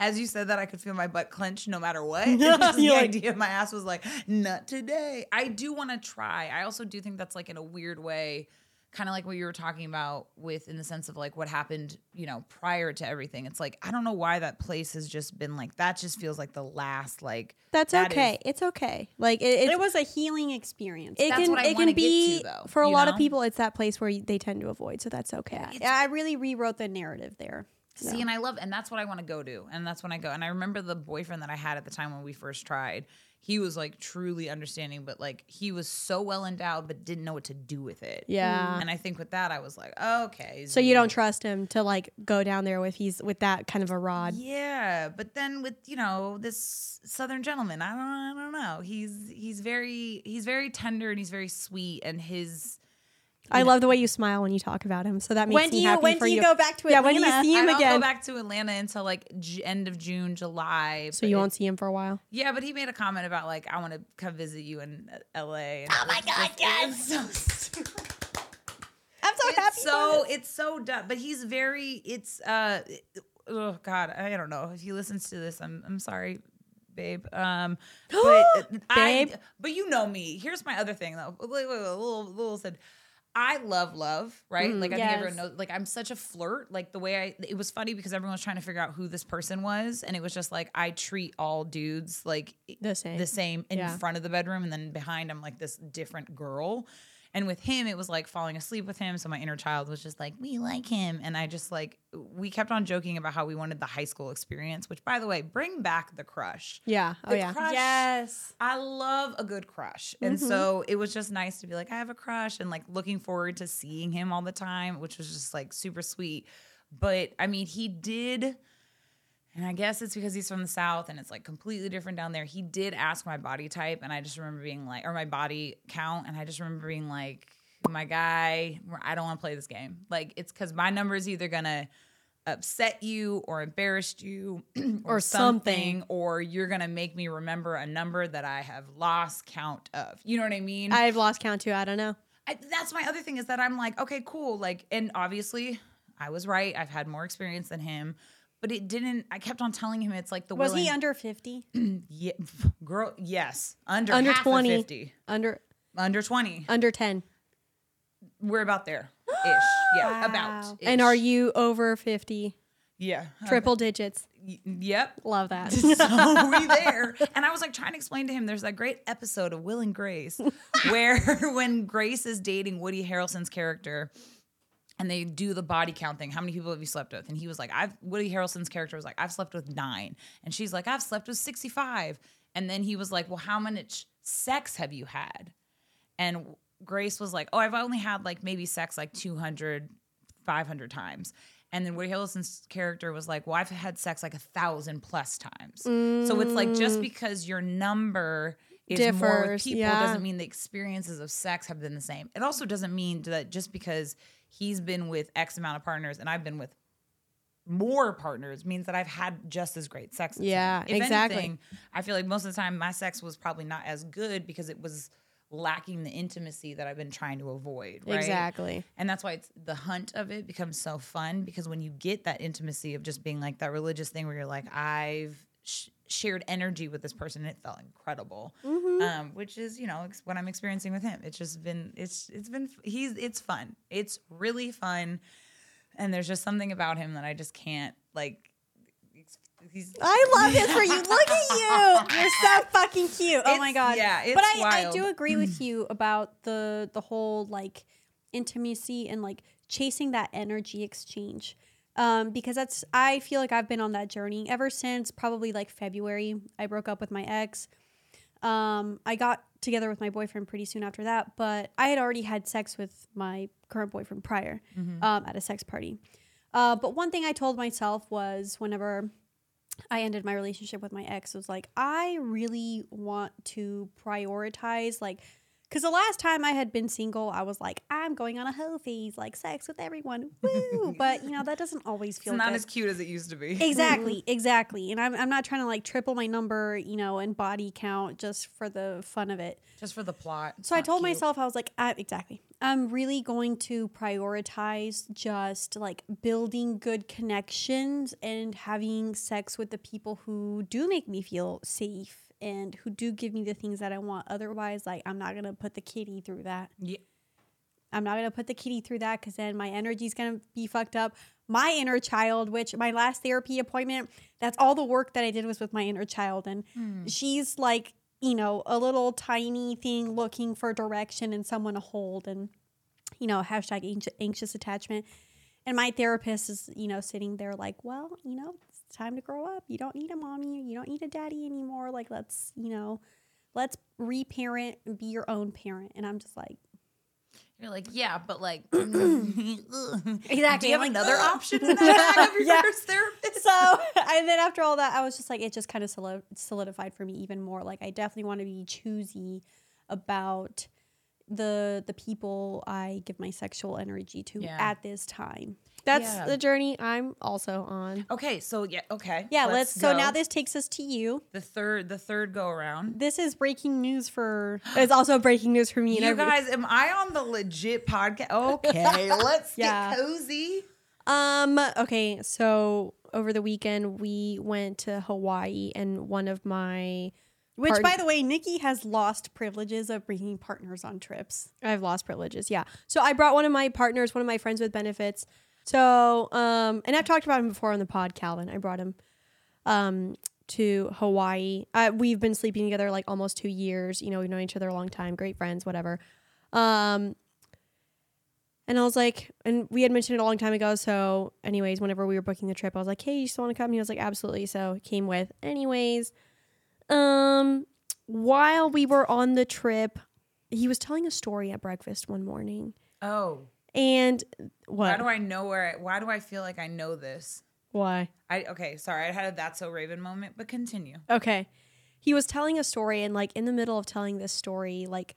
Speaker 4: As you said that, I could feel my butt clench no matter what. And just the
Speaker 3: like-
Speaker 4: idea of my ass was like, not today. I do want to try. I also do think that's like in a weird way, kind of like what you were talking about with in the sense of like what happened, you know, prior to everything. It's like, I don't know why that place has just been like, that just feels like the last, like,
Speaker 3: That's
Speaker 4: that is-
Speaker 3: okay. it's okay. Like it, it's,
Speaker 1: It was a healing experience.
Speaker 3: it
Speaker 4: That's
Speaker 3: can
Speaker 4: what I
Speaker 3: it
Speaker 4: wanna
Speaker 3: can
Speaker 4: get
Speaker 3: be
Speaker 4: to, though,
Speaker 3: for a
Speaker 4: you
Speaker 3: lot of people. It's that place where they tend to avoid. So that's okay.
Speaker 1: yeah, I really rewrote the narrative there.
Speaker 4: See, and I love, and that's what I want to go to, and that's when I go. And I remember the boyfriend that I had at the time when we first tried. he was like truly understanding, but like he was so well endowed, but didn't know what to do with it.
Speaker 3: Yeah.
Speaker 4: And I think with that, I was like, okay.
Speaker 3: So you don't trust him to like go down there with he's with that kind of a rod.
Speaker 4: Yeah, but then with you know this southern gentleman, I don't, I don't know. He's he's very he's very tender and he's very sweet, and his
Speaker 3: I love the way you smile when you talk about him. So that makes
Speaker 1: When
Speaker 3: me
Speaker 1: do you
Speaker 3: happy
Speaker 1: when
Speaker 3: for
Speaker 1: do you
Speaker 3: you.
Speaker 1: go back to
Speaker 3: yeah,
Speaker 1: Atlanta?
Speaker 3: when do you see him
Speaker 4: I
Speaker 3: him
Speaker 4: don't
Speaker 3: again?
Speaker 4: go back to Atlanta until like J- end of June, July.
Speaker 3: so
Speaker 4: but
Speaker 3: you
Speaker 4: it-
Speaker 3: won't see him for a while.
Speaker 4: Yeah, but he made a comment about like I want to come visit you in uh, L.A. oh my god, yes! so stupid.
Speaker 1: I'm so happy.
Speaker 4: it's so it's so dumb. But he's very. It's uh. Oh God, I don't know if he listens to this. I'm I'm sorry, babe. Um, but I,
Speaker 3: Babe?
Speaker 4: but you know me. Here's my other thing though. Wait, wait, wait, little little said. I love love, right? Mm, like I think everyone
Speaker 1: yes.
Speaker 4: knows. Like I'm such a flirt. Like the way I, it was funny because everyone was trying to figure out who this person was, and it was just like I treat all dudes like
Speaker 3: The same.
Speaker 4: the same in
Speaker 3: Yeah.
Speaker 4: front of the bedroom, and then behind I'm like this different girl. And with him, it was like falling asleep with him. So my inner child was just like, we like him. And I just like, we kept on joking about how we wanted the high school experience, which by the way, bring back the crush.
Speaker 3: Yeah. Oh yeah.
Speaker 4: crush-
Speaker 1: yes.
Speaker 4: I love a good crush. And
Speaker 3: Mm-hmm.
Speaker 4: so it was just nice to be like, I have a crush and like looking forward to seeing him all the time, which was just like super sweet. But I mean, he did, and I guess it's because he's from the South and it's like completely different down there. He did ask my body type, and I just remember being like, or my body count, and I just remember being like, my guy, I don't want to play this game. Like, it's because my number is either gonna upset you or embarrassed you or,
Speaker 3: Or
Speaker 4: something,
Speaker 3: something.
Speaker 4: or you're gonna make me remember a number that I have lost count of. You know what I mean?
Speaker 3: I've lost count too. I don't know.
Speaker 4: I, that's my other thing is that I'm like, okay, cool. Like, and obviously, I was right. I've had more experience than him, but it didn't. I kept on telling him it's like the
Speaker 1: Was he under 50?
Speaker 4: Yeah, girl, yes, under
Speaker 3: Under 20.
Speaker 4: 50,
Speaker 3: Under
Speaker 4: under 20.
Speaker 3: under ten.
Speaker 4: We're about there ish. Yeah, about.
Speaker 1: Wow.
Speaker 3: And are you over fifty?
Speaker 4: Yeah,
Speaker 3: Triple digits.
Speaker 4: Y- Yep.
Speaker 3: Love that.
Speaker 4: so we there. And I was like trying to explain to him there's that great episode of Will and Grace where when Grace is dating Woody Harrelson's character and they do the body count thing. How many people have you slept with? And he was like, I've Woody Harrelson's character was like, I've slept with nine. And she's like, I've slept with 65. And then he was like, Well, how much sex have you had? And Grace was like, Oh, I've only had like maybe sex like 200, 500 times. And then Woody Harrelson's character was like, Well, I've had sex like a thousand plus times. So it's like just mm. because your number is more with
Speaker 3: Differs,
Speaker 4: people
Speaker 3: yeah.
Speaker 4: doesn't mean the experiences of sex have been the same. It also doesn't mean that just because he's been with X amount of partners and I've been with more partners means that I've had just as great sex.
Speaker 3: Yeah, exactly.
Speaker 4: anything, I feel like most of the time my sex was probably not as good because it was lacking the intimacy that I've been trying to avoid. Right?
Speaker 3: Exactly.
Speaker 4: And that's why it's the hunt of it becomes so fun because when you get that intimacy of just being like that religious thing where you're like, I've sh- shared energy with this person and it felt incredible. Um, which is, you know, ex- what I'm experiencing with him. It's just been, it's, it's been, he's, it's fun. It's really fun. And there's just something about him that I just can't like, he's,
Speaker 1: I love this for you. Look at you. You're so fucking cute. Oh my god.
Speaker 4: yeah, it's
Speaker 1: but I, I do agree with you about the the whole like intimacy and like chasing that energy exchange. Um, because that's I feel like I've been on that journey ever since probably like February. I broke up with my ex. Um, I got together with my boyfriend pretty soon after that, but I had already had sex with my current boyfriend prior um, at a sex party. Uh, but one thing I told myself was whenever I ended my relationship with my ex was like I really want to prioritize like because the last time I had been single, I was like, I'm going on a hoe phase, like sex with everyone, woo! but you know that doesn't always
Speaker 4: it's
Speaker 1: feel
Speaker 4: not
Speaker 1: good.
Speaker 4: as cute as it used to be.
Speaker 1: exactly, exactly. And I'm I'm not trying to like triple my number, you know, and body count just for the fun of it.
Speaker 4: Just for the plot. It's
Speaker 1: So I
Speaker 4: not
Speaker 1: told
Speaker 4: cute.
Speaker 1: myself, I was like, I, exactly. I'm really going to prioritize just like building good connections and having sex with the people who do make me feel safe and who do give me the things that I want. Otherwise, like, I'm not going to put the kitty through that.
Speaker 4: Yeah.
Speaker 1: I'm not going to put the kitty through that because then my energy's going to be fucked up. My inner child, which my last therapy appointment, that's all the work that I did was with my inner child. And hmm. she's like, you know, a little tiny thing looking for direction and someone to hold and, you know, hashtag anxious attachment. And my therapist is, you know, sitting there like, well, you know, time to grow up. You don't need a mommy. You don't need a daddy anymore. Like, let's, you know, let's reparent and be your own parent. And I'm just like,
Speaker 4: You're like, yeah, but like,
Speaker 1: Exactly.
Speaker 4: Do you have
Speaker 1: Like,
Speaker 4: another option in that of your
Speaker 1: Yeah.
Speaker 4: therapist?
Speaker 1: so and then after all that i was just like it just kind of solidified for me even more like i definitely want to be choosy about the the people i give my sexual energy to
Speaker 4: Yeah.
Speaker 1: at this time
Speaker 3: That's
Speaker 4: Yeah.
Speaker 3: the journey I'm also on.
Speaker 4: Okay, so yeah, okay.
Speaker 1: yeah let's, so
Speaker 4: go.
Speaker 1: now this takes us to you
Speaker 4: the third the third go around.
Speaker 1: this is breaking news for
Speaker 3: It's also breaking news for me.
Speaker 4: You
Speaker 3: everybody.
Speaker 4: guys, am I on the legit podcast? Okay, let's
Speaker 1: Yeah.
Speaker 4: get cozy.
Speaker 3: Um. Okay. So over the weekend we went to Hawaii, and one of my
Speaker 1: which
Speaker 3: Pardon?
Speaker 1: by the way Niki has lost privileges of bringing partners on trips
Speaker 3: I've lost privileges. Yeah. So I brought one of my partners, one of my friends with benefits. So um, and I've talked about him before on the pod, Calvin. I brought him um to Hawaii. Uh, we've been sleeping together like almost two years. You know, we've known each other a long time. Great friends, whatever. Um. And I was like, and we had mentioned it a long time ago. So, anyways, whenever we were booking the trip, I was like, "Hey, you still want to come?" And he was like, "Absolutely." So, came with. Anyways, um, while we were on the trip, he was telling a story at breakfast one morning,
Speaker 4: Oh,
Speaker 3: and
Speaker 4: why
Speaker 3: what?
Speaker 4: do I know where? I, why do I feel like I know this?
Speaker 3: Why?
Speaker 4: I okay, sorry, I had a that's so Raven moment, but continue.
Speaker 3: Okay. He was telling a story, and like in the middle of telling this story, like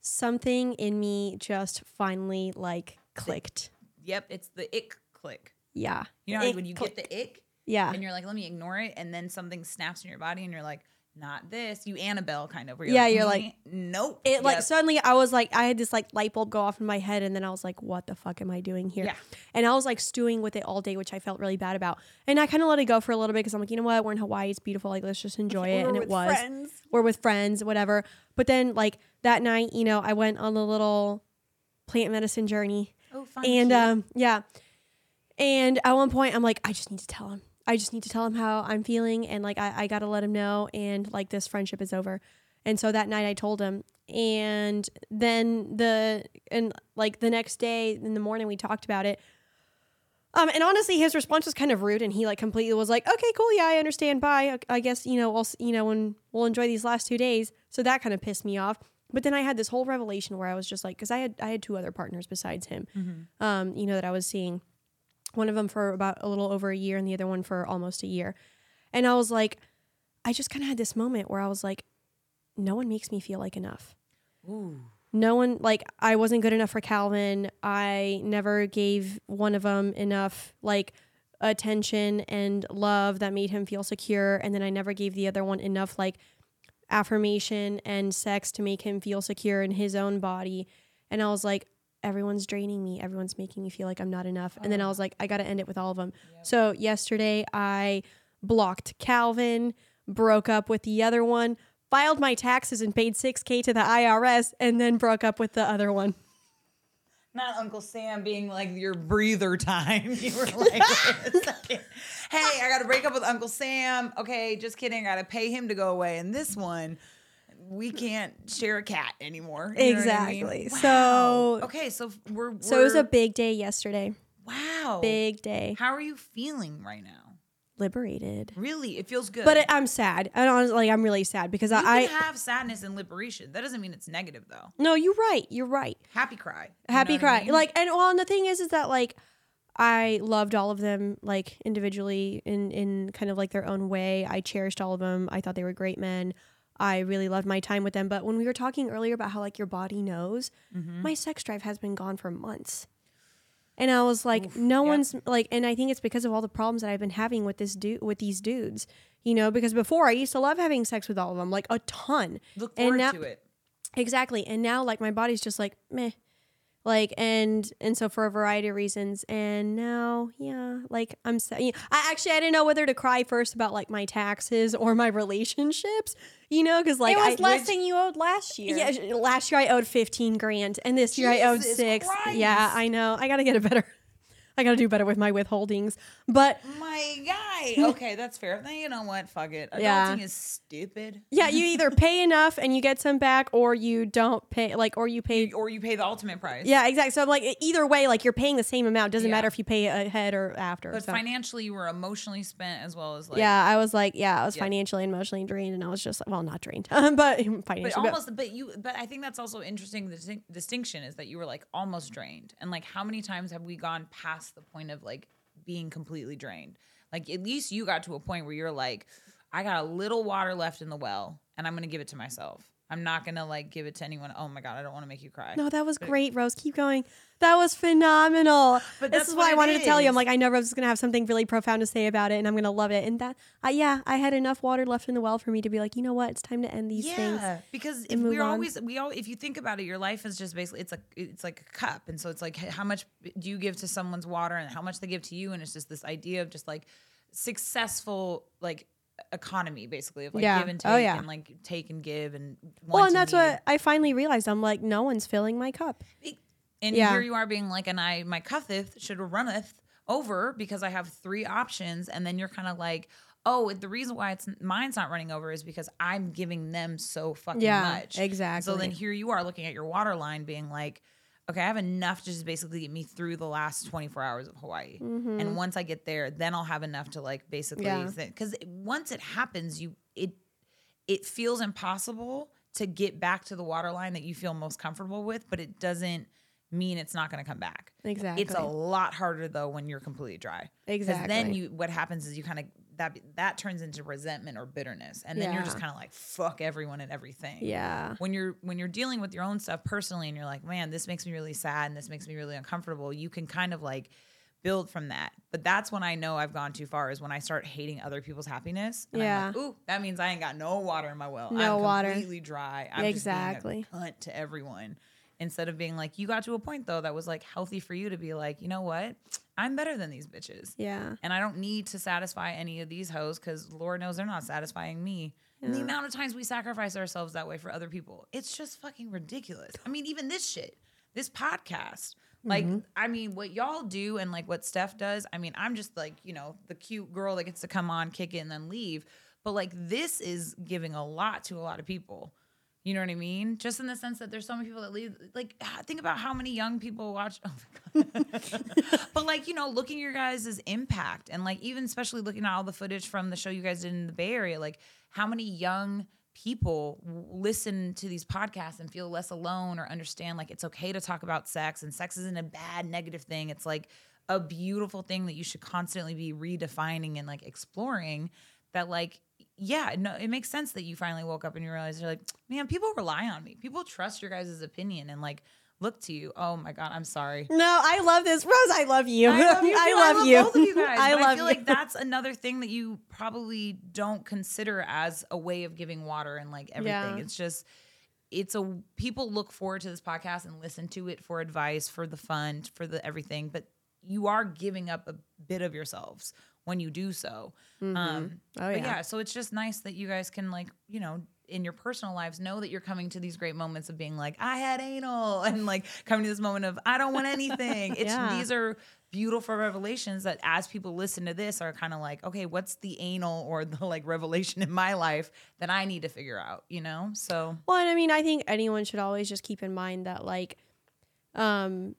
Speaker 3: something in me just finally like clicked.
Speaker 4: Yep, it's the ick click.
Speaker 3: Yeah.
Speaker 4: You know when you get the ick
Speaker 3: Yeah.
Speaker 4: and you're like, let me ignore it, and then something snaps in your body, and you're like, not this. You Annabelle kind of. Where
Speaker 3: Yeah,
Speaker 4: like,
Speaker 3: you're
Speaker 4: "Mm,
Speaker 3: like-
Speaker 4: nope.
Speaker 3: It like suddenly I was like I had this like light bulb go off in my head and then I was like what the fuck am I doing here?
Speaker 4: Yeah.
Speaker 3: And I was like stewing with it all day which I felt really bad about. And I kind of let it go for a little bit because I'm like you know what we're in Hawaii it's beautiful like let's just enjoy it and it was
Speaker 1: friends.
Speaker 3: or with friends whatever. But then like that night you know I went on a little plant medicine journey
Speaker 4: oh, fun.
Speaker 3: and um yeah and at one point i'm like i just need to tell him i just need to tell him how i'm feeling and like i, I gotta let him know and like this friendship is over and so that night i told him and then the and like the next day in the morning we talked about it um, and honestly, his response was kind of rude, and he like completely was like, "Okay, cool, yeah, I understand. Bye. I guess you know, I'll you know, when we'll enjoy these last two days." So that kind of pissed me off. But then I had this whole revelation where I was just like, because I had I had two other partners besides him, um, you know, that I was seeing. One of them for about a little over a year, and the other one for almost a year. And I was like, I just kind of had this moment where I was like, no one makes me feel like enough
Speaker 4: Ooh.
Speaker 3: no one like i wasn't good enough for calvin i never gave one of them enough like attention and love that made him feel secure and then i never gave the other one enough like affirmation and sex to make him feel secure in his own body and i was like everyone's draining me everyone's making me feel like i'm not enough and then i uh-huh. was like i gotta end it with all of them so yesterday i blocked calvin broke up with the other one filed my taxes and paid 6k to the irs and then broke up with the other one
Speaker 4: Not Uncle Sam being like your breather time. You were like, wait a second. hey, I got to break up with Uncle Sam. Okay, just kidding. I got to pay him to go away. And this one, we can't share a cat anymore. You know what I mean?
Speaker 3: Exactly.
Speaker 4: Wow.
Speaker 3: So-
Speaker 4: okay, so we're, we're
Speaker 3: so it was a big day yesterday
Speaker 4: wow
Speaker 3: big day
Speaker 4: How are you feeling right now?
Speaker 3: liberated
Speaker 4: Really, it feels good.
Speaker 3: but it, i'm sad and honestly like, i'm really sad because
Speaker 4: you
Speaker 3: i,
Speaker 4: can have sadness and liberation. That doesn't mean it's negative though.
Speaker 3: no you're right you're right
Speaker 4: Happy cry. You
Speaker 3: happy
Speaker 4: know
Speaker 3: cry
Speaker 4: I mean?
Speaker 3: like and well and the thing is is that like i loved all of them like individually in in kind of like their own way i cherished all of them i thought they were great men i really loved my time with them but when we were talking earlier about how like your body knows
Speaker 4: Mm-hmm.
Speaker 3: my sex drive has been gone for months and i was like no
Speaker 4: yep.
Speaker 3: one's like and i think it's because of all the problems that i've been having with this dude with these dudes you know because before i used to love having sex with all of them like a ton
Speaker 4: look
Speaker 3: and
Speaker 4: forward
Speaker 3: now-
Speaker 4: to it.
Speaker 3: Exactly. And now like my body's just like meh. Like and and so for a variety of reasons and now yeah like I'm sa- I actually I didn't know whether to cry first about like my taxes or my relationships you know because like
Speaker 1: it was
Speaker 3: I,
Speaker 1: less than you owed last year.
Speaker 3: yeah last year I owed 15 grand and this year I owed 6
Speaker 4: Christ.
Speaker 3: yeah I know I got to get a better I got to do better with my withholdings. But
Speaker 4: My guy. Okay, that's fair. Then you know what? Fuck it. Adulting
Speaker 3: Yeah.
Speaker 4: is stupid.
Speaker 3: yeah, you either pay enough and you get some back, or you don't pay, like, or you pay.
Speaker 4: Or you pay the ultimate price.
Speaker 3: Yeah, exactly. So I'm like, either way, like you're paying the same amount. Doesn't
Speaker 4: Yeah.
Speaker 3: matter if you pay ahead or after.
Speaker 4: But
Speaker 3: so.
Speaker 4: financially, you were emotionally spent as well as like.
Speaker 3: yeah, I was like, yeah, I was
Speaker 4: Yeah.
Speaker 3: financially and emotionally drained, and I was just well, not drained, but financially.
Speaker 4: But
Speaker 3: but-
Speaker 4: almost, but you, but I think that's also interesting. The distinction is that you were like almost drained, and like how many times have we gone past the point of like being completely drained? Like at least you got to a point where you're like, I got a little water left in the well, and I'm gonna give it to myself. I'm not gonna like give it to anyone. Oh my god, I don't want to make you cry.
Speaker 3: No, that was great, Rose. Keep going. That was phenomenal.
Speaker 4: But
Speaker 3: this is why I
Speaker 4: it
Speaker 3: wanted to tell you. I'm like, I know Rose is gonna have something really profound to say about it, and I'm gonna love it. And that, uh, yeah, I had enough water left in the well for me to be like, you know what, it's time to end these things.
Speaker 4: Yeah, because if we're
Speaker 3: on.
Speaker 4: always we all if you think about it, your life is just basically it's like it's like a cup, and so it's like how much do you give to someone's water and how much they give to you, and it's just this idea of just like successful like economy basically of like
Speaker 3: Yeah.
Speaker 4: give and take
Speaker 3: Oh, yeah.
Speaker 4: and like take and give and
Speaker 3: Well, and that's what I finally realized. I'm like, no one's filling my cup.
Speaker 4: And
Speaker 3: Yeah.
Speaker 4: here you are being like, and I my cutheth should runneth over because I have three options, and then you're kind of like, oh, the reason why it's mine's not running over is because I'm giving them so fucking
Speaker 3: Yeah,
Speaker 4: much.
Speaker 3: Exactly.
Speaker 4: So then here you are looking at your water line, being like, okay, I have enough to just basically get me through the last 24 hours of Hawaii, and once I get there, then I'll have enough to like basically
Speaker 3: Mm-hmm. Yeah.
Speaker 4: because once it happens, you it it feels impossible to get back to the water line that you feel most comfortable with, but it doesn't mean it's not going to come back.
Speaker 3: Exactly.
Speaker 4: It's a lot harder though when you're completely dry. 'Cause then you what happens is you kind of that that turns into resentment or bitterness, and then you're just kind of like fuck everyone and everything.
Speaker 3: Yeah.
Speaker 4: When you're when you're dealing with your own stuff personally, and you're like, man, this makes me really sad, and this makes me really uncomfortable. You can kind of like build from that. But that's when I know I've gone too far is when I start hating other people's happiness. And I'm like,
Speaker 3: Yeah.
Speaker 4: ooh, that means I ain't got no water in my well.
Speaker 3: No
Speaker 4: I'm
Speaker 3: water.
Speaker 4: completely dry. I'm
Speaker 3: Exactly.
Speaker 4: just being a cunt to everyone. Instead of being like, you got to a point though that was like healthy for you to be like, you know what? I'm better than these bitches.
Speaker 3: Yeah.
Speaker 4: And I don't need to satisfy any of these hoes because Lord knows they're not satisfying me. And the amount of times we sacrifice ourselves that way for other people, it's just fucking ridiculous. I mean, even this shit, this podcast, like, mm-hmm. I mean, what y'all do and like what Steph does, I mean, I'm just like, you know, the cute girl that gets to come on, kick it, and then leave. But like, this is giving a lot to a lot of people. You know what I mean? Just in the sense that there's so many people that leave. Like, ah, think about how many young people watch. Oh my god! but like, you know, looking at your guys' impact, and like even especially looking at all the footage from the show you guys did in the Bay Area, like how many young people w- listen to these podcasts and feel less alone or understand like it's okay to talk about sex and sex isn't a bad negative thing. It's like a beautiful thing that you should constantly be redefining and like exploring. That like yeah, no, it makes sense that you finally woke up and you realize you're like, man, people rely on me. People trust your guys' opinion and like look to you. Oh my god, I'm sorry.
Speaker 3: No, I love this, Rose. I love you.
Speaker 4: I love you. too.
Speaker 3: I love you.
Speaker 4: both of you guys.
Speaker 3: I love
Speaker 4: I feel
Speaker 3: you.
Speaker 4: like that's another thing that you probably don't consider as a way of giving water and like everything.
Speaker 3: Yeah.
Speaker 4: It's just it's a people look forward to this podcast and listen to it for advice, for the fun, for the everything, but you are giving up a bit of yourselves when you do so. Um
Speaker 3: Oh, yeah.
Speaker 4: yeah, so it's just nice that you guys can like, you know, in your personal lives know that you're coming to these great moments of being like, I had anal and like coming to this moment of I don't want anything. It's
Speaker 3: Yeah.
Speaker 4: these are beautiful revelations that as people listen to this are kind of like, okay, what's the anal or the like revelation in my life that I need to figure out, you know? So
Speaker 3: Well, and I mean, I think anyone should always just keep in mind that, like, um,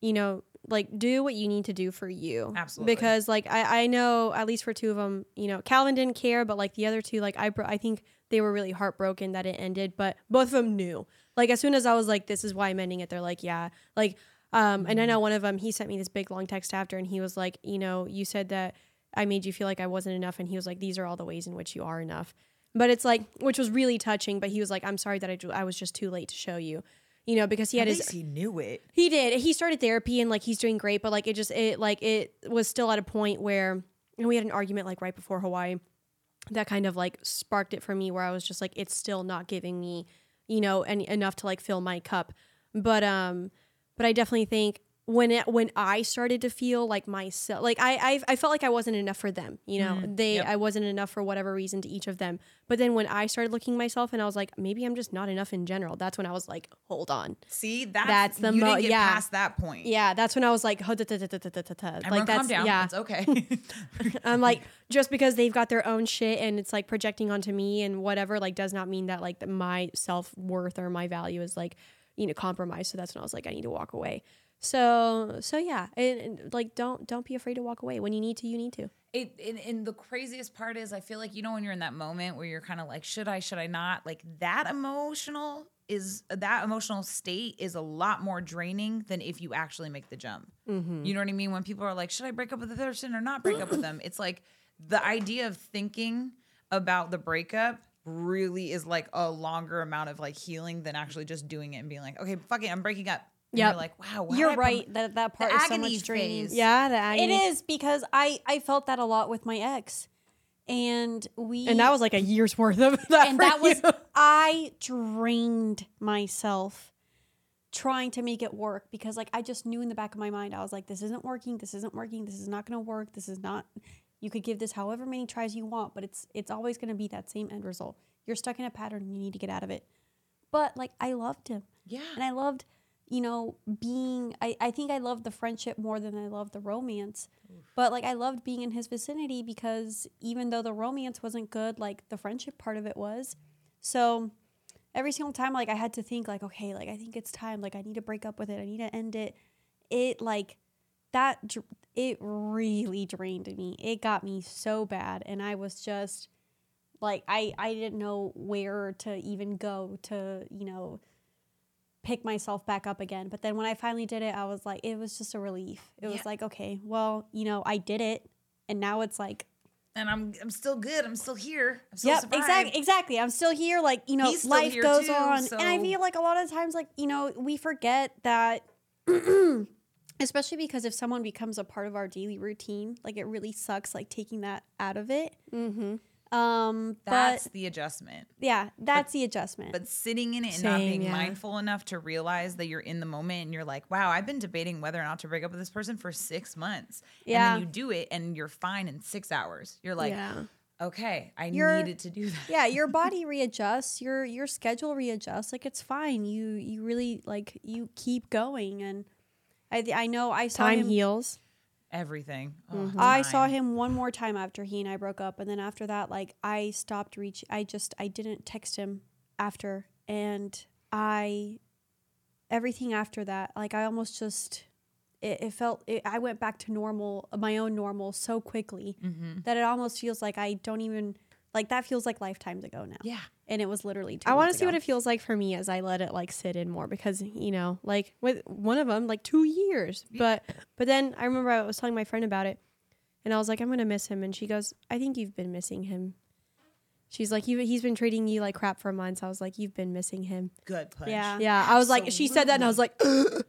Speaker 3: you know, like do what you need to do for you.
Speaker 4: Absolutely.
Speaker 3: Because, like, I I know at least for two of them, you know, Calvin didn't care, but like the other two, like I bro- I think they were really heartbroken that it ended, but both of them knew. Like as soon as I was like, this is why I'm ending it, they're like, yeah, like. Um, and I know one of them, he sent me this big long text after, and he was like, you know, you said that I made you feel like I wasn't enough, and he was like, these are all the ways in which you are enough. But it's like, which was really touching. But he was like, I'm sorry that I, I was just too late to show you, you know, because he had his
Speaker 4: he knew it.
Speaker 3: he did. He started therapy and like he's doing great, but like it just it like it was still at a point where and we had an argument like right before Hawaii that kind of like sparked it for me where I was just like it's still not giving me, you know, any enough to like fill my cup. But um but I definitely think when it when I started to feel like myself, like I I, I felt like I wasn't enough for them, you know, mm, they
Speaker 4: yep.
Speaker 3: I wasn't enough for whatever reason to each of them. But then when I started looking myself and I was like, maybe I'm just not enough in general. That's when I was like, hold on,
Speaker 4: see that's,
Speaker 3: that's the mo- yeah
Speaker 4: past that point
Speaker 3: yeah that's when I was like like that's yeah
Speaker 4: it's okay.
Speaker 3: I'm like just because they've got their own shit and it's like projecting onto me and whatever like does not mean that like my self worth or my value is like you know compromised. So that's when I was like I need to walk away. So, so yeah, and, and, like, don't don't be afraid to walk away. When you need to, you need to.
Speaker 4: it and, and the craziest part is I feel like you know when you're in that moment where you're kind of like should I should I not like that emotional is that emotional state is a lot more draining than if you actually make the jump. Mm-hmm. You know what I mean? When people are like, should I break up with the person or not break up with them? It's like the idea of thinking about the breakup really is like a longer amount of like healing than actually just doing it and being like, okay, fuck it, I'm breaking up. And
Speaker 3: Yep.
Speaker 4: You're like, wow, why
Speaker 1: You're
Speaker 4: did
Speaker 1: right that that part is so much draining.
Speaker 4: phase.
Speaker 3: Yeah, the agony.
Speaker 1: is because I I felt that a lot with my ex, and we
Speaker 3: and that was like a year's worth of that.
Speaker 1: and
Speaker 3: for
Speaker 1: that was. I drained myself trying to make it work because like I just knew in the back of my mind I was like this isn't working this isn't working this is not going to work this is not you could give this however many tries you want but it's it's always going to be that same end result you're stuck in a pattern you need to get out of it but like I loved him
Speaker 4: Yeah.
Speaker 1: and I loved you know being I, I think I loved the friendship more than I loved the romance. But like I loved being in his vicinity because even though the romance wasn't good like the friendship part of it was. So every single time like I had to think like okay like I think it's time. Like I need to break up with it. I need to end it. It like that it really drained me. It got me so bad. And I was just like I I didn't know where to even go to you know pick myself back up again but then when I finally did it I was like it was just a relief it was like okay well you know I did it and now it's like
Speaker 4: and I'm I'm still good. I'm still here. I'm still
Speaker 1: Yep,
Speaker 4: survived.
Speaker 1: exactly. Exactly. I'm still here. Like you know,
Speaker 4: He's still
Speaker 1: life
Speaker 4: here
Speaker 1: goes
Speaker 4: too,
Speaker 1: on, and I feel like a lot of times, like you know, we forget that. Especially because if someone becomes a part of our daily routine, like it really sucks, like taking that out of it.
Speaker 3: Mm-hmm.
Speaker 1: Um,
Speaker 4: That's
Speaker 1: but
Speaker 4: the adjustment.
Speaker 1: yeah, that's the adjustment.
Speaker 4: But sitting in it and not being
Speaker 3: yeah.
Speaker 4: mindful enough to realize that you're in the moment and you're like, wow, I've been debating whether or not to break up with this person for six months.
Speaker 1: Yeah.
Speaker 4: And then you do it and you're fine in six hours. You're like,
Speaker 3: yeah.
Speaker 4: okay, I
Speaker 1: You're-
Speaker 4: needed to do that.
Speaker 1: yeah, your body readjusts, your your schedule readjusts. Like it's fine. You you really like you keep going, and I I know I saw
Speaker 3: Time
Speaker 1: him.
Speaker 3: heals.
Speaker 4: Everything. Oh,
Speaker 1: Mm-hmm. I saw him one more time after he and I broke up, and then after that, like I stopped reaching. I just I didn't text him after, and I everything after that, like I almost just it, it felt it, I went back to normal, my own normal, so quickly
Speaker 4: Mm-hmm.
Speaker 1: that it almost feels like I don't even like that feels like lifetimes ago now.
Speaker 4: Yeah.
Speaker 1: And it was literally. Two
Speaker 3: I want to
Speaker 1: months
Speaker 3: see what it feels like for me as I let it like sit in more because you know, like with one of them, like two years. But but then I remember I was telling my friend about it, and I was like, I'm gonna miss him, and she goes, I think you've been missing him. She's like, he, he's been treating you like crap for months. I was like, you've been missing him.
Speaker 4: Good punch.
Speaker 1: Yeah.
Speaker 3: Yeah, I was like, she said that, and I was like,